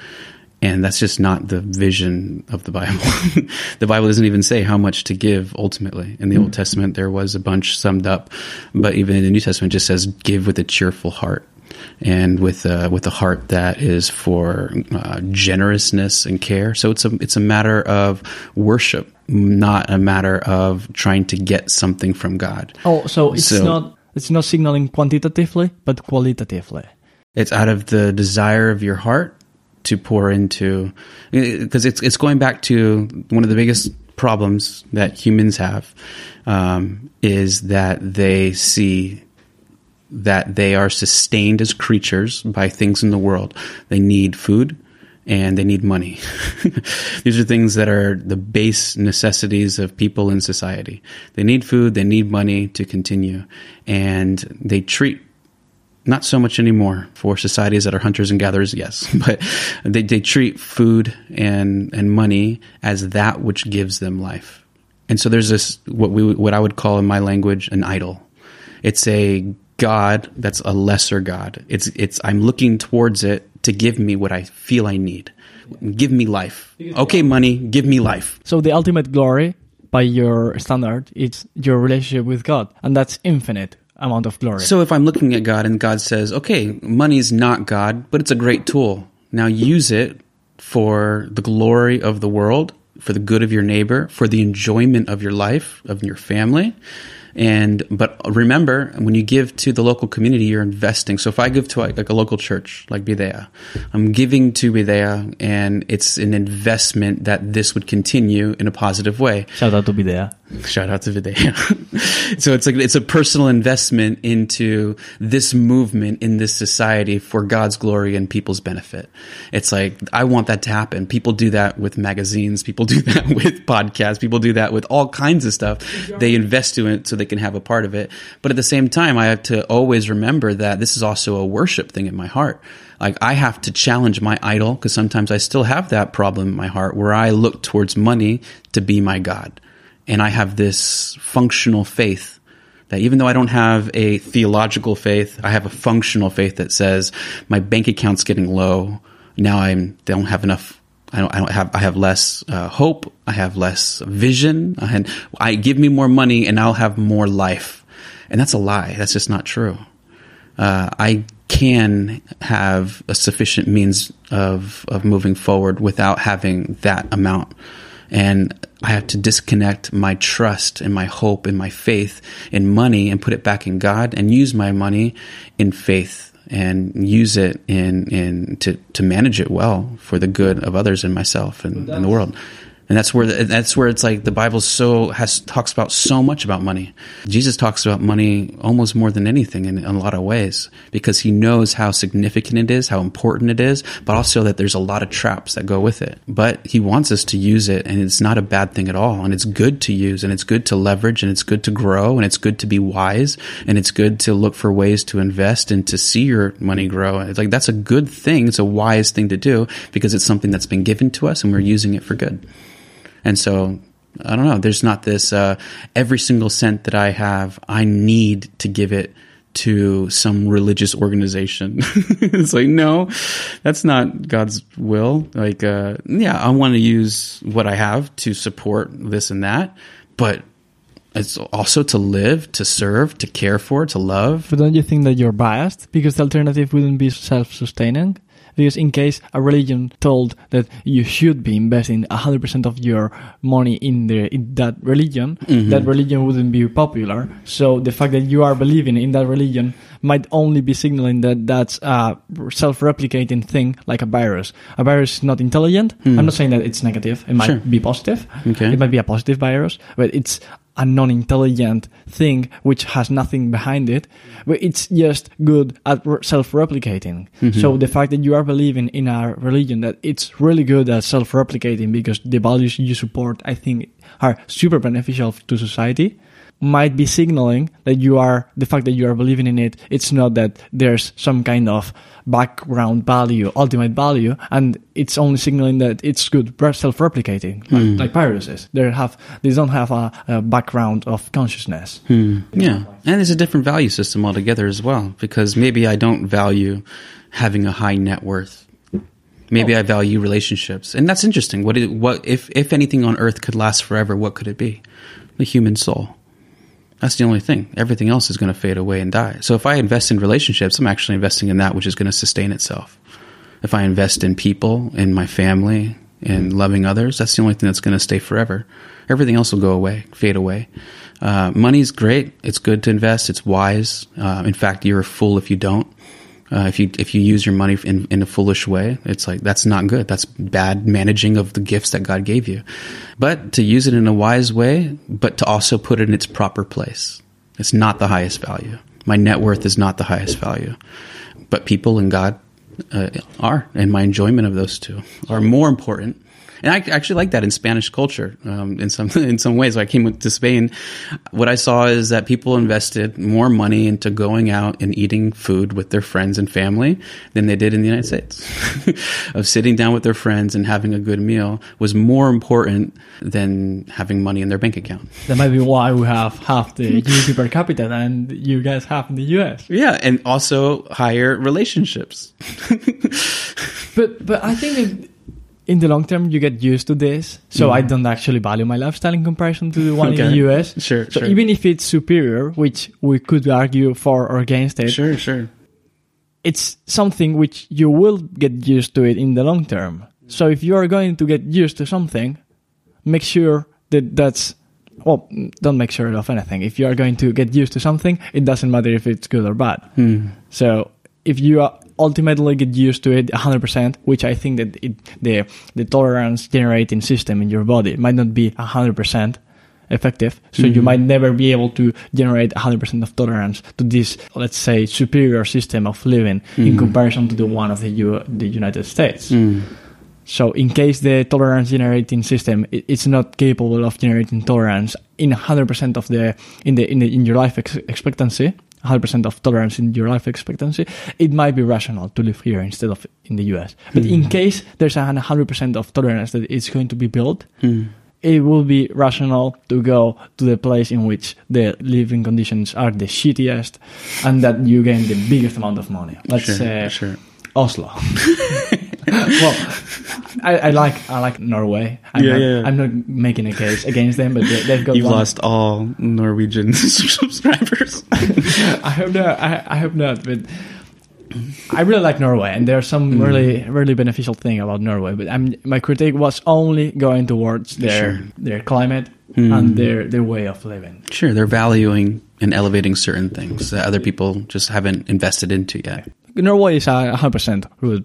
and that's just not the vision of the Bible. the Bible doesn't even say how much to give ultimately. In the Old Testament, there was a bunch summed up, but even in the New Testament, it just says give with a cheerful heart and with uh, with a heart that is for uh, generousness and care. So it's a it's a matter of worship, not a matter of trying to get something from God. Oh, so it's So- not it's not signaling quantitatively, but qualitatively. It's out of the desire of your heart to pour into because it's it's going back to one of the biggest problems that humans have um, is that they see that they are sustained as creatures by things in the world. They need food and they need money. These are things that are the base necessities of people in society. They need food, they need money to continue, and they treat not so much anymore for societies that are hunters and gatherers, yes, but they, they treat food and, and money as that which gives them life. And so there's this, what we, what I would call in my language, an idol. It's a God that's a lesser God. It's, it's, I'm looking towards it to give me what I feel I need. Give me life. Okay, money, give me life. So the ultimate glory by your standard, it's your relationship with God, and that's infinite amount of glory. So if I'm looking at God and God says, okay, money is not God, but it's a great tool. Now use it for the glory of the world, for the good of your neighbor, for the enjoyment of your life, of your family. And but remember, when you give to the local community, you're investing. So if I give to like, like a local church like Bidea, I'm giving to Bidea, and it's an investment that this would continue in a positive way. Shout out to Bidea. Shout out to Vidya. so it's like it's a personal investment into this movement in this society for God's glory and people's benefit. It's like I want that to happen. People do that with magazines, people do that with podcasts, people do that with all kinds of stuff. They invest in it so they can have a part of it. But at the same time, I have to always remember that this is also a worship thing in my heart. Like I have to challenge my idol because sometimes I still have that problem in my heart where I look towards money to be my God and I have this functional faith that even though I don't have a theological faith, I have a functional faith that says my bank account's getting low. Now I don't have enough. I don't, I don't have. I have less uh, hope. I have less vision. I, I give me more money, and I'll have more life. And that's a lie. That's just not true. Uh, I can have a sufficient means of of moving forward without having that amount and I have to disconnect my trust and my hope and my faith in money and put it back in God and use my money in faith and use it in in to to manage it well for the good of others and myself and, and the world and that's where the, that's where it's like the Bible so has talks about so much about money. Jesus talks about money almost more than anything in, in, a lot of ways because he knows how significant it is, how important it is, but also that there's a lot of traps that go with it. But he wants us to use it, and it's not a bad thing at all. And it's good to use, and it's good to leverage, and it's good to grow, and it's good to be wise, and it's good to look for ways to invest and to see your money grow. It's like that's a good thing. It's a wise thing to do because it's something that's been given to us, and we're using it for good. And so I don't know. There's not this uh, every single cent that I have, I need to give it to some religious organization. it's like no, that's not God's will. Like uh, yeah, I want to use what I have to support this and that, but it's also to live, to serve, to care for, to love. But don't you think that you're biased because the alternative wouldn't be self-sustaining? Because in case a religion told that you should be investing 100% of your money in the in that religion, mm-hmm. that religion wouldn't be popular. So the fact that you are believing in that religion might only be signaling that that's a self-replicating thing like a virus. A virus is not intelligent. Mm. I'm not saying that it's negative. It might sure. be positive. Okay. It might be a positive virus, but it's a non-intelligent thing which has nothing behind it but it's just good at self-replicating mm-hmm. so the fact that you are believing in a religion that it's really good at self-replicating because the values you support i think are super beneficial to society might be signaling that you are the fact that you are believing in it it's not that there's some kind of background value ultimate value and it's only signaling that it's good self-replicating like, mm. like viruses they have they don't have a, a background of consciousness. Mm. yeah. And it's a different value system altogether as well because maybe i don't value having a high net worth. Maybe oh. i value relationships. And that's interesting. What it, what if if anything on earth could last forever what could it be? The human soul that's the only thing. Everything else is going to fade away and die. So if I invest in relationships, I'm actually investing in that which is going to sustain itself. If I invest in people, in my family, in loving others, that's the only thing that's going to stay forever. Everything else will go away, fade away. Uh, money's great. It's good to invest. It's wise. Uh, in fact, you're a fool if you don't. Uh, if you if you use your money in, in a foolish way, it's like that's not good. That's bad managing of the gifts that God gave you. But to use it in a wise way, but to also put it in its proper place. It's not the highest value. My net worth is not the highest value, but people and God uh, are, and my enjoyment of those two are more important and I actually like that in Spanish culture um, in some in some ways. When I came to Spain, what I saw is that people invested more money into going out and eating food with their friends and family than they did in the United States. of sitting down with their friends and having a good meal was more important than having money in their bank account. That might be why we have half the GDP per capita than you guys have in the US. Yeah, and also higher relationships. but but I think in the long term, you get used to this. So Mhm. I don't actually value my lifestyle in comparison to the one in the US. Sure, So sure. even if it's superior, which we could argue for or against it, sure, sure. it's something which you will get used to it in the long term. So if you are going to get used to something, make sure that that's well, don't make sure of anything. If you are going to get used to something, it doesn't matter if it's good or bad. Hmm. So if you are ultimately get used to it 100%, which I think that it, the the tolerance generating system in your body might not be 100% effective. So you Mhm. might never be able to generate 100% of tolerance to this, let's say, superior system of living in Mhm. comparison to the one of the, U- the United States. Hmm. So in case the tolerance generating system it's not capable of generating tolerance in 100% of the in the in, the, in your life ex- expectancy, 100% of tolerance in your life expectancy, it might be rational to live here instead of in the US. But in Mhm. case there's a 100% of tolerance that is going to be built, Hmm. it will be rational to go to the place in which the living conditions are the shittiest and that you gain the biggest amount of money. Let's sure, say sure. Oslo. well, I, I like I like Norway. I'm, Yeah, not, yeah. I'm not making a case against them, but they, they've got You've one- lost all Norwegian subscribers. I hope not. I, I hope not. But I really like Norway, and there's some Mm. really really beneficial thing about Norway. But I'm, my critique was only going towards their Sure. their climate Mm. and their their way of living. Sure, they're valuing and elevating certain things that other people just haven't invested into yet. Norway is a 100% good, good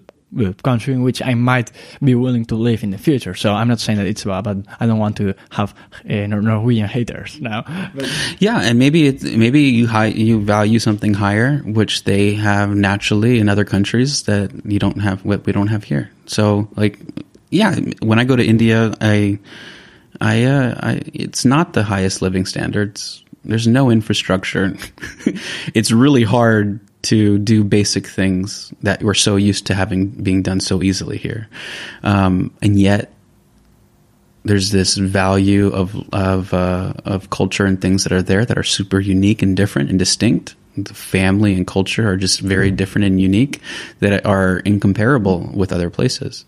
country in which I might be willing to live in the future. So I'm not saying that it's bad, but I don't want to have uh, Norwegian haters now. Yeah, and maybe it, maybe you high, you value something higher, which they have naturally in other countries that you don't have what we don't have here. So, like, yeah, when I go to India, I, I, uh, I it's not the highest living standards. There's no infrastructure. it's really hard to do basic things that we're so used to having being done so easily here, um, and yet there's this value of of uh, of culture and things that are there that are super unique and different and distinct. The family and culture are just very different and unique that are incomparable with other places.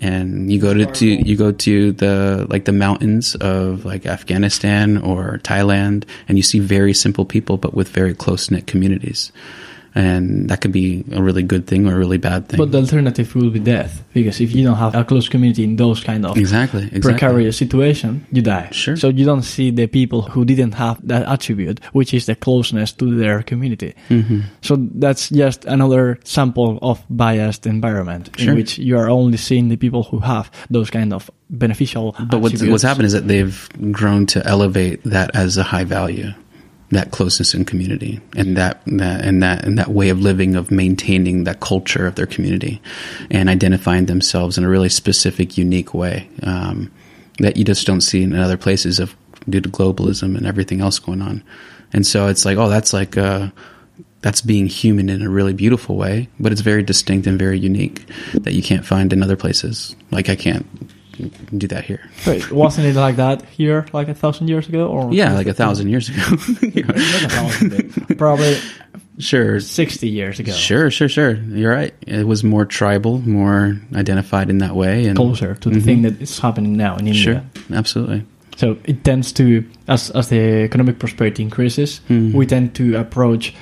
And you go to, to you go to the like the mountains of like Afghanistan or Thailand, and you see very simple people, but with very close knit communities. And that could be a really good thing or a really bad thing. But the alternative will be death, because if you don't have a close community in those kind of exactly, exactly. precarious situation, you die. Sure. So you don't see the people who didn't have that attribute, which is the closeness to their community. Mhm. So that's just another sample of biased environment Sure. in which you are only seeing the people who have those kind of beneficial. But what's, what's happened is that they've grown to elevate that as a high value, that closeness and community, and that, that and that and that way of living of maintaining that culture of their community, and identifying themselves in a really specific, unique way um, that you just don't see in other places of due to globalism and everything else going on. And so it's like, oh, that's like. Uh, that's being human in a really beautiful way, but it's very distinct and very unique that you can't find in other places. Like I can't do that here. Wait, wasn't it like that here, like a thousand years ago, or Yeah, like a thousand years ago. Thousand, probably sure, sixty years ago. sure, sure, sure. You're right. It was more tribal, more identified in that way, and closer to the Mhm. thing that is happening now in India. Sure, absolutely. So it tends to, as as the economic prosperity increases, Mhm. we tend to approach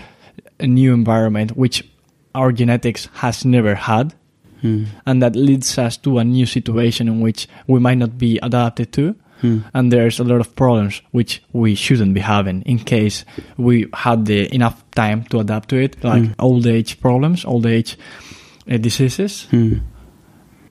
a new environment which our genetics has never had, Hmm. and that leads us to a new situation in which we might not be adapted to. Hmm. And there's a lot of problems which we shouldn't be having in case we had the enough time to adapt to it, like Mm. old age problems, old age uh, diseases Hmm.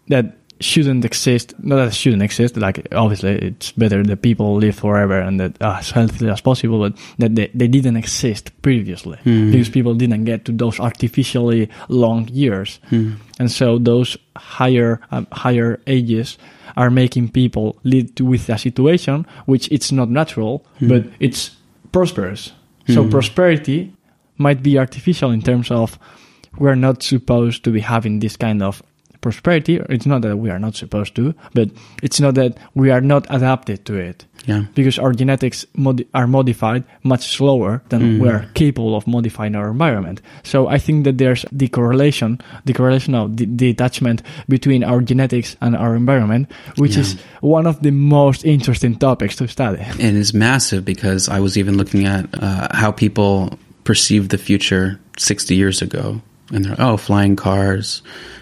that shouldn't exist. Not that it shouldn't exist. Like obviously, it's better that people live forever and that uh, as healthy as possible. But that they, they didn't exist previously Hmm. because people didn't get to those artificially long years, Hmm. and so those higher um, higher ages are making people live to, with a situation which it's not natural, Hmm. but it's prosperous. So Hmm. prosperity might be artificial in terms of we're not supposed to be having this kind of prosperity. It's not that we are not supposed to, but it's not that we are not adapted to it. Yeah. because our genetics modi- are modified much slower than Mm. we're capable of modifying our environment. So I think that there's the correlation, the correlation of the, detachment between our genetics and our environment, which Yeah. is one of the most interesting topics to study. and is massive because I was even looking at uh, how people perceived the future 60 years ago. And they're, oh, flying cars.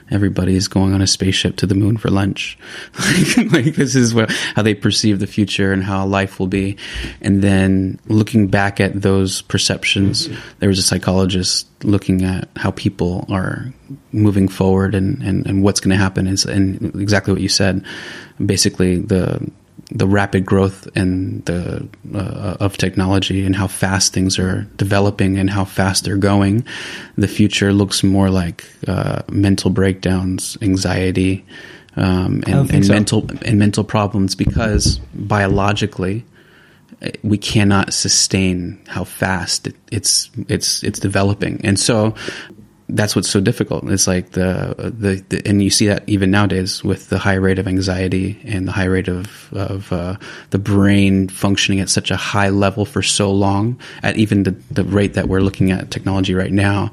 Everybody's going on a spaceship to the moon for lunch. like, like, this is what, how they perceive the future and how life will be. And then looking back at those perceptions, there was a psychologist looking at how people are moving forward and, and, and what's going to happen is, and exactly what you said. Basically, the, the rapid growth and the uh, of technology and how fast things are developing and how fast they're going, the future looks more like uh, mental breakdowns, anxiety, um, and, and so. mental and mental problems because biologically eh, we cannot sustain how fast it, it's it's it's developing, and so that's what's so difficult. It's like the, the the and you see that even nowadays with the high rate of anxiety and the high rate of of uh, the brain functioning at such a high level for so long, at even the the rate that we're looking at technology right now,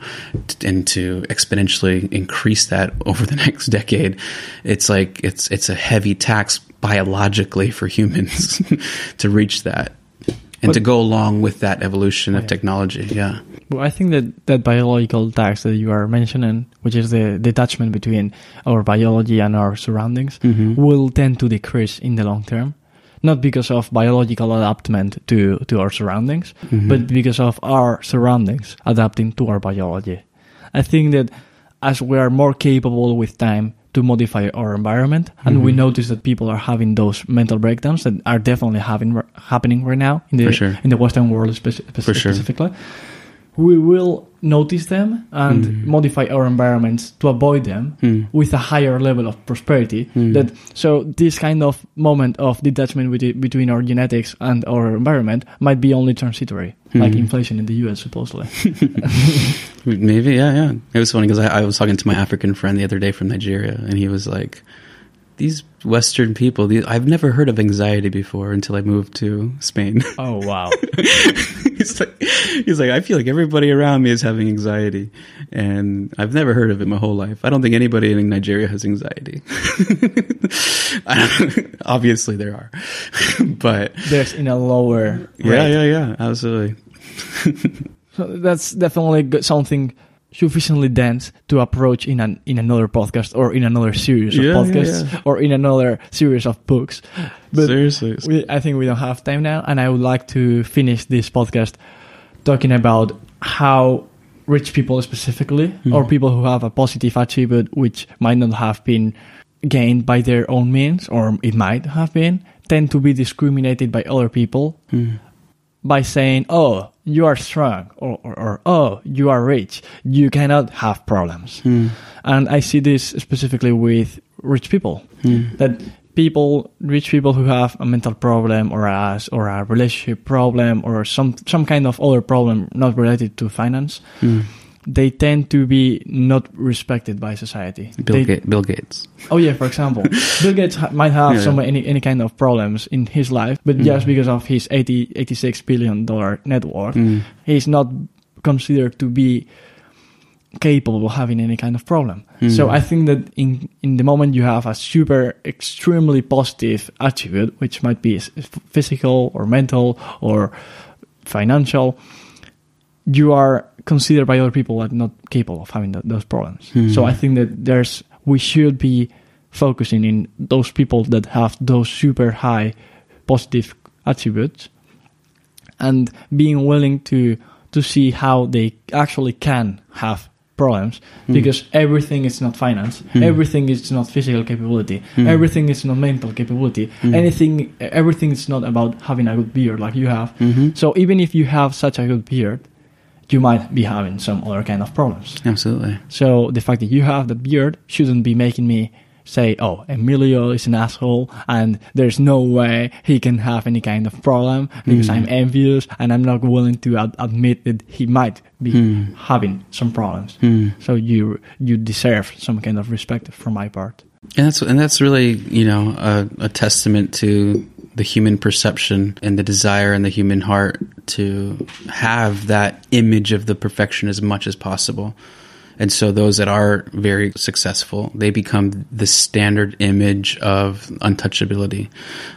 and to exponentially increase that over the next decade, it's like it's it's a heavy tax biologically for humans to reach that. And But- to go along with that evolution of oh, technology, yeah. Well, I think that that biological tax that you are mentioning, which is the detachment between our biology and our surroundings, mm-hmm. will tend to decrease in the long term. Not because of biological adaptment to, to our surroundings, mm-hmm. but because of our surroundings adapting to our biology. I think that as we are more capable with time to modify our environment, and we mm-hmm. notice that people are having those mental breakdowns that are definitely having happening right now in the sure. in the Western world For sure. specifically we will notice them and Mm. modify our environments to avoid them with a higher level of prosperity Mm. that so this kind of moment of detachment with between our genetics and our environment might be only transitory like Mm. inflation in the US supposedly Maybe, yeah, yeah. It was funny because I, I was talking to my African friend the other day from Nigeria, and he was like, "These Western people, these, I've never heard of anxiety before until I moved to Spain." oh wow he's like, he's like, I feel like everybody around me is having anxiety, and I've never heard of it my whole life. I don't think anybody in Nigeria has anxiety. Obviously, there are, but there's in a lower yeah, rate. yeah, yeah, absolutely. So that's definitely good- something sufficiently dense to approach in an in another podcast or in another series of Yeah, yeah, podcasts yeah. or in another series of books. But Seriously, we, I think we don't have time now, and I would like to finish this podcast talking about how rich people specifically, hmm. or people who have a positive attribute which might not have been gained by their own means, or it might have been, tend to be discriminated by other people hmm. By saying, "Oh, you are strong," or, or, or "Oh, you are rich. You cannot have problems." Hmm. And I see this specifically with rich people hmm. that people, rich people who have a mental problem or a or a relationship problem or some some kind of other problem not related to finance, hmm. They tend to be not respected by society. Bill, They- Ga- Bill Gates. Oh yeah, for example, Bill Gates ha- might have Yeah. some any any kind of problems in his life, but mm. just because of his 80, 86 billion dollar net worth, mm. he's not considered to be capable of having any kind of problem. So mm. I think that in in the moment you have a super extremely positive attribute, which might be physical or mental or financial, you are considered by other people as not capable of having th- those problems. Hmm. So I think that there's we should be focusing in those people that have those super high positive attributes and being willing to to see how they actually can have problems hmm. because everything is not finance. Hmm. Everything is not physical capability. Everything is not mental capability. Anything everything is not about having a good beard like you have. Mm-hmm. So even if you have such a good beard you might be having some other kind of problems Absolutely. so the fact that you have that beard shouldn't be making me say, "Oh, Emilio is an asshole, and there's no way he can have any kind of problem because hmm. I'm envious and I'm not willing to ad- admit that he might be hmm. having some problems." Hmm. So you you deserve some kind of respect from my part. And that's and that's really you know a, a testament to the human perception and the desire in the human heart to have that image of the perfection as much as possible. And so those that are very successful, they become the standard image of untouchability,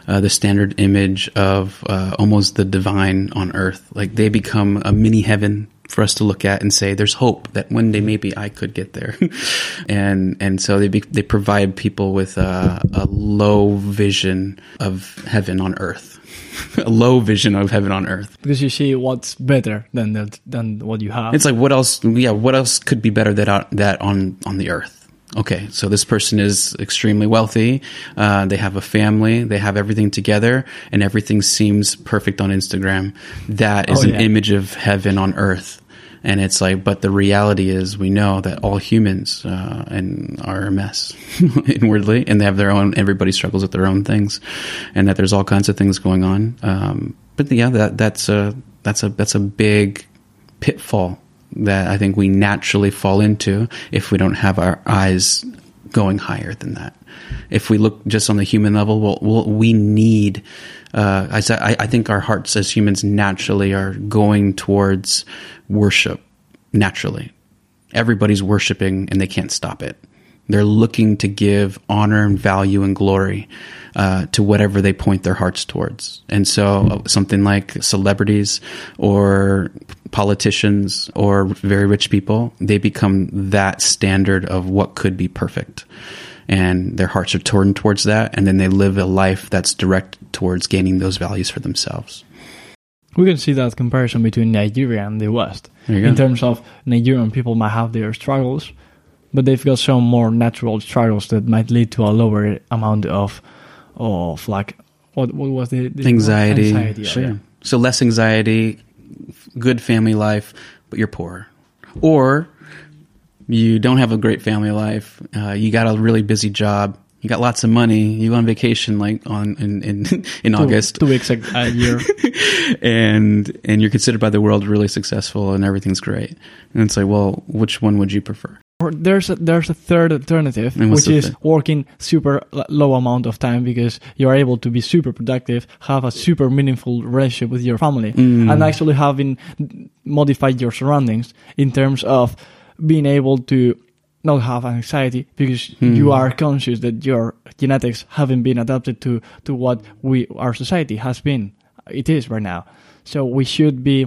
uh, the standard image of uh, almost the divine on earth. Like they become a mini heaven for us to look at and say, "There's hope that one day maybe I could get there," and and so they be, they provide people with a, a low vision of heaven on earth. a low vision of heaven on earth because you see what's better than that than what you have. It's like what else? Yeah, what else could be better that uh, that on on the earth? Okay, so this person is extremely wealthy. Uh, they have a family. They have everything together, and everything seems perfect on Instagram. That is Oh, an image of heaven on earth. And it's like, but the reality is, we know that all humans uh, and are a mess inwardly, and they have their own. Everybody struggles with their own things, and that there's all kinds of things going on. Um, but yeah, that that's a that's a that's a big pitfall that I think we naturally fall into if we don't have our eyes going higher than that. If we look just on the human level, well, well we need. Uh, I, I think our hearts as humans naturally are going towards worship. Naturally, everybody's worshiping and they can't stop it. They're looking to give honor and value and glory uh, to whatever they point their hearts towards. And so, uh, something like celebrities or politicians or very rich people, they become that standard of what could be perfect. And their hearts are turned towards that, and then they live a life that's direct towards gaining those values for themselves. we can see that comparison between Nigeria and the West. In terms of Nigerian people might have their struggles, but they've got some more natural struggles that might lead to a lower amount of of like what what was the, the Anxiety, Anxiety, sure. yeah. So less anxiety, good family life, but you're poor, or you don't have a great family life. Uh, you got a really busy job. You got lots of money. You go on vacation like on in in, in Two- August, two weeks a, a year. and and you're considered by the world really successful, and everything's great. And it's like, well, which one would you prefer? Or there's a, there's a third alternative, which is third? working super low amount of time because you're able to be super productive, have a super meaningful relationship with your family, Mm. and actually having modified your surroundings in terms of being able to not have anxiety because Hmm. you are conscious that your genetics haven't been adapted to to what we our society has been it is right now so we should be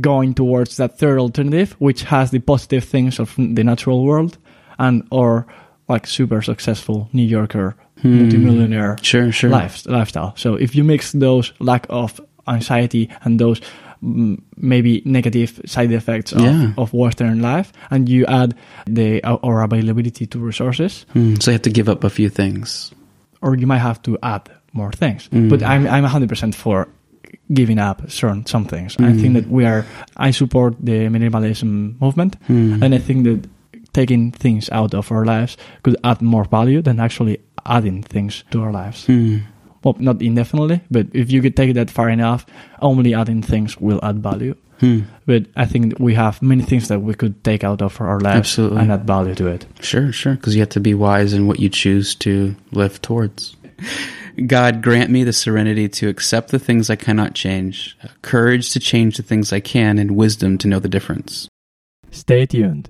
going towards that third alternative which has the positive things of the natural world and or like super successful new yorker multimillionaire Sure, sure. life, lifestyle so if you mix those lack of anxiety and those mm, maybe negative side effects of, Yeah. of western life and you add the uh, or availability to resources Hmm, so you have to give up a few things. or you might have to add more things. Mm. But I'm I'm 100% for giving up certain some things. I think that we are. I support the minimalism movement, Hmm. and I think that taking things out of our lives could add more value than actually adding things to our lives. Hmm. Well, not indefinitely, but if you could take it that far enough, only adding things will add value. Hmm. But I think we have many things that we could take out of our lives Absolutely. and add value to it. Sure, sure. Because you have to be wise in what you choose to live towards. God, grant me the serenity to accept the things I cannot change, courage to change the things I can, and wisdom to know the difference. Stay tuned.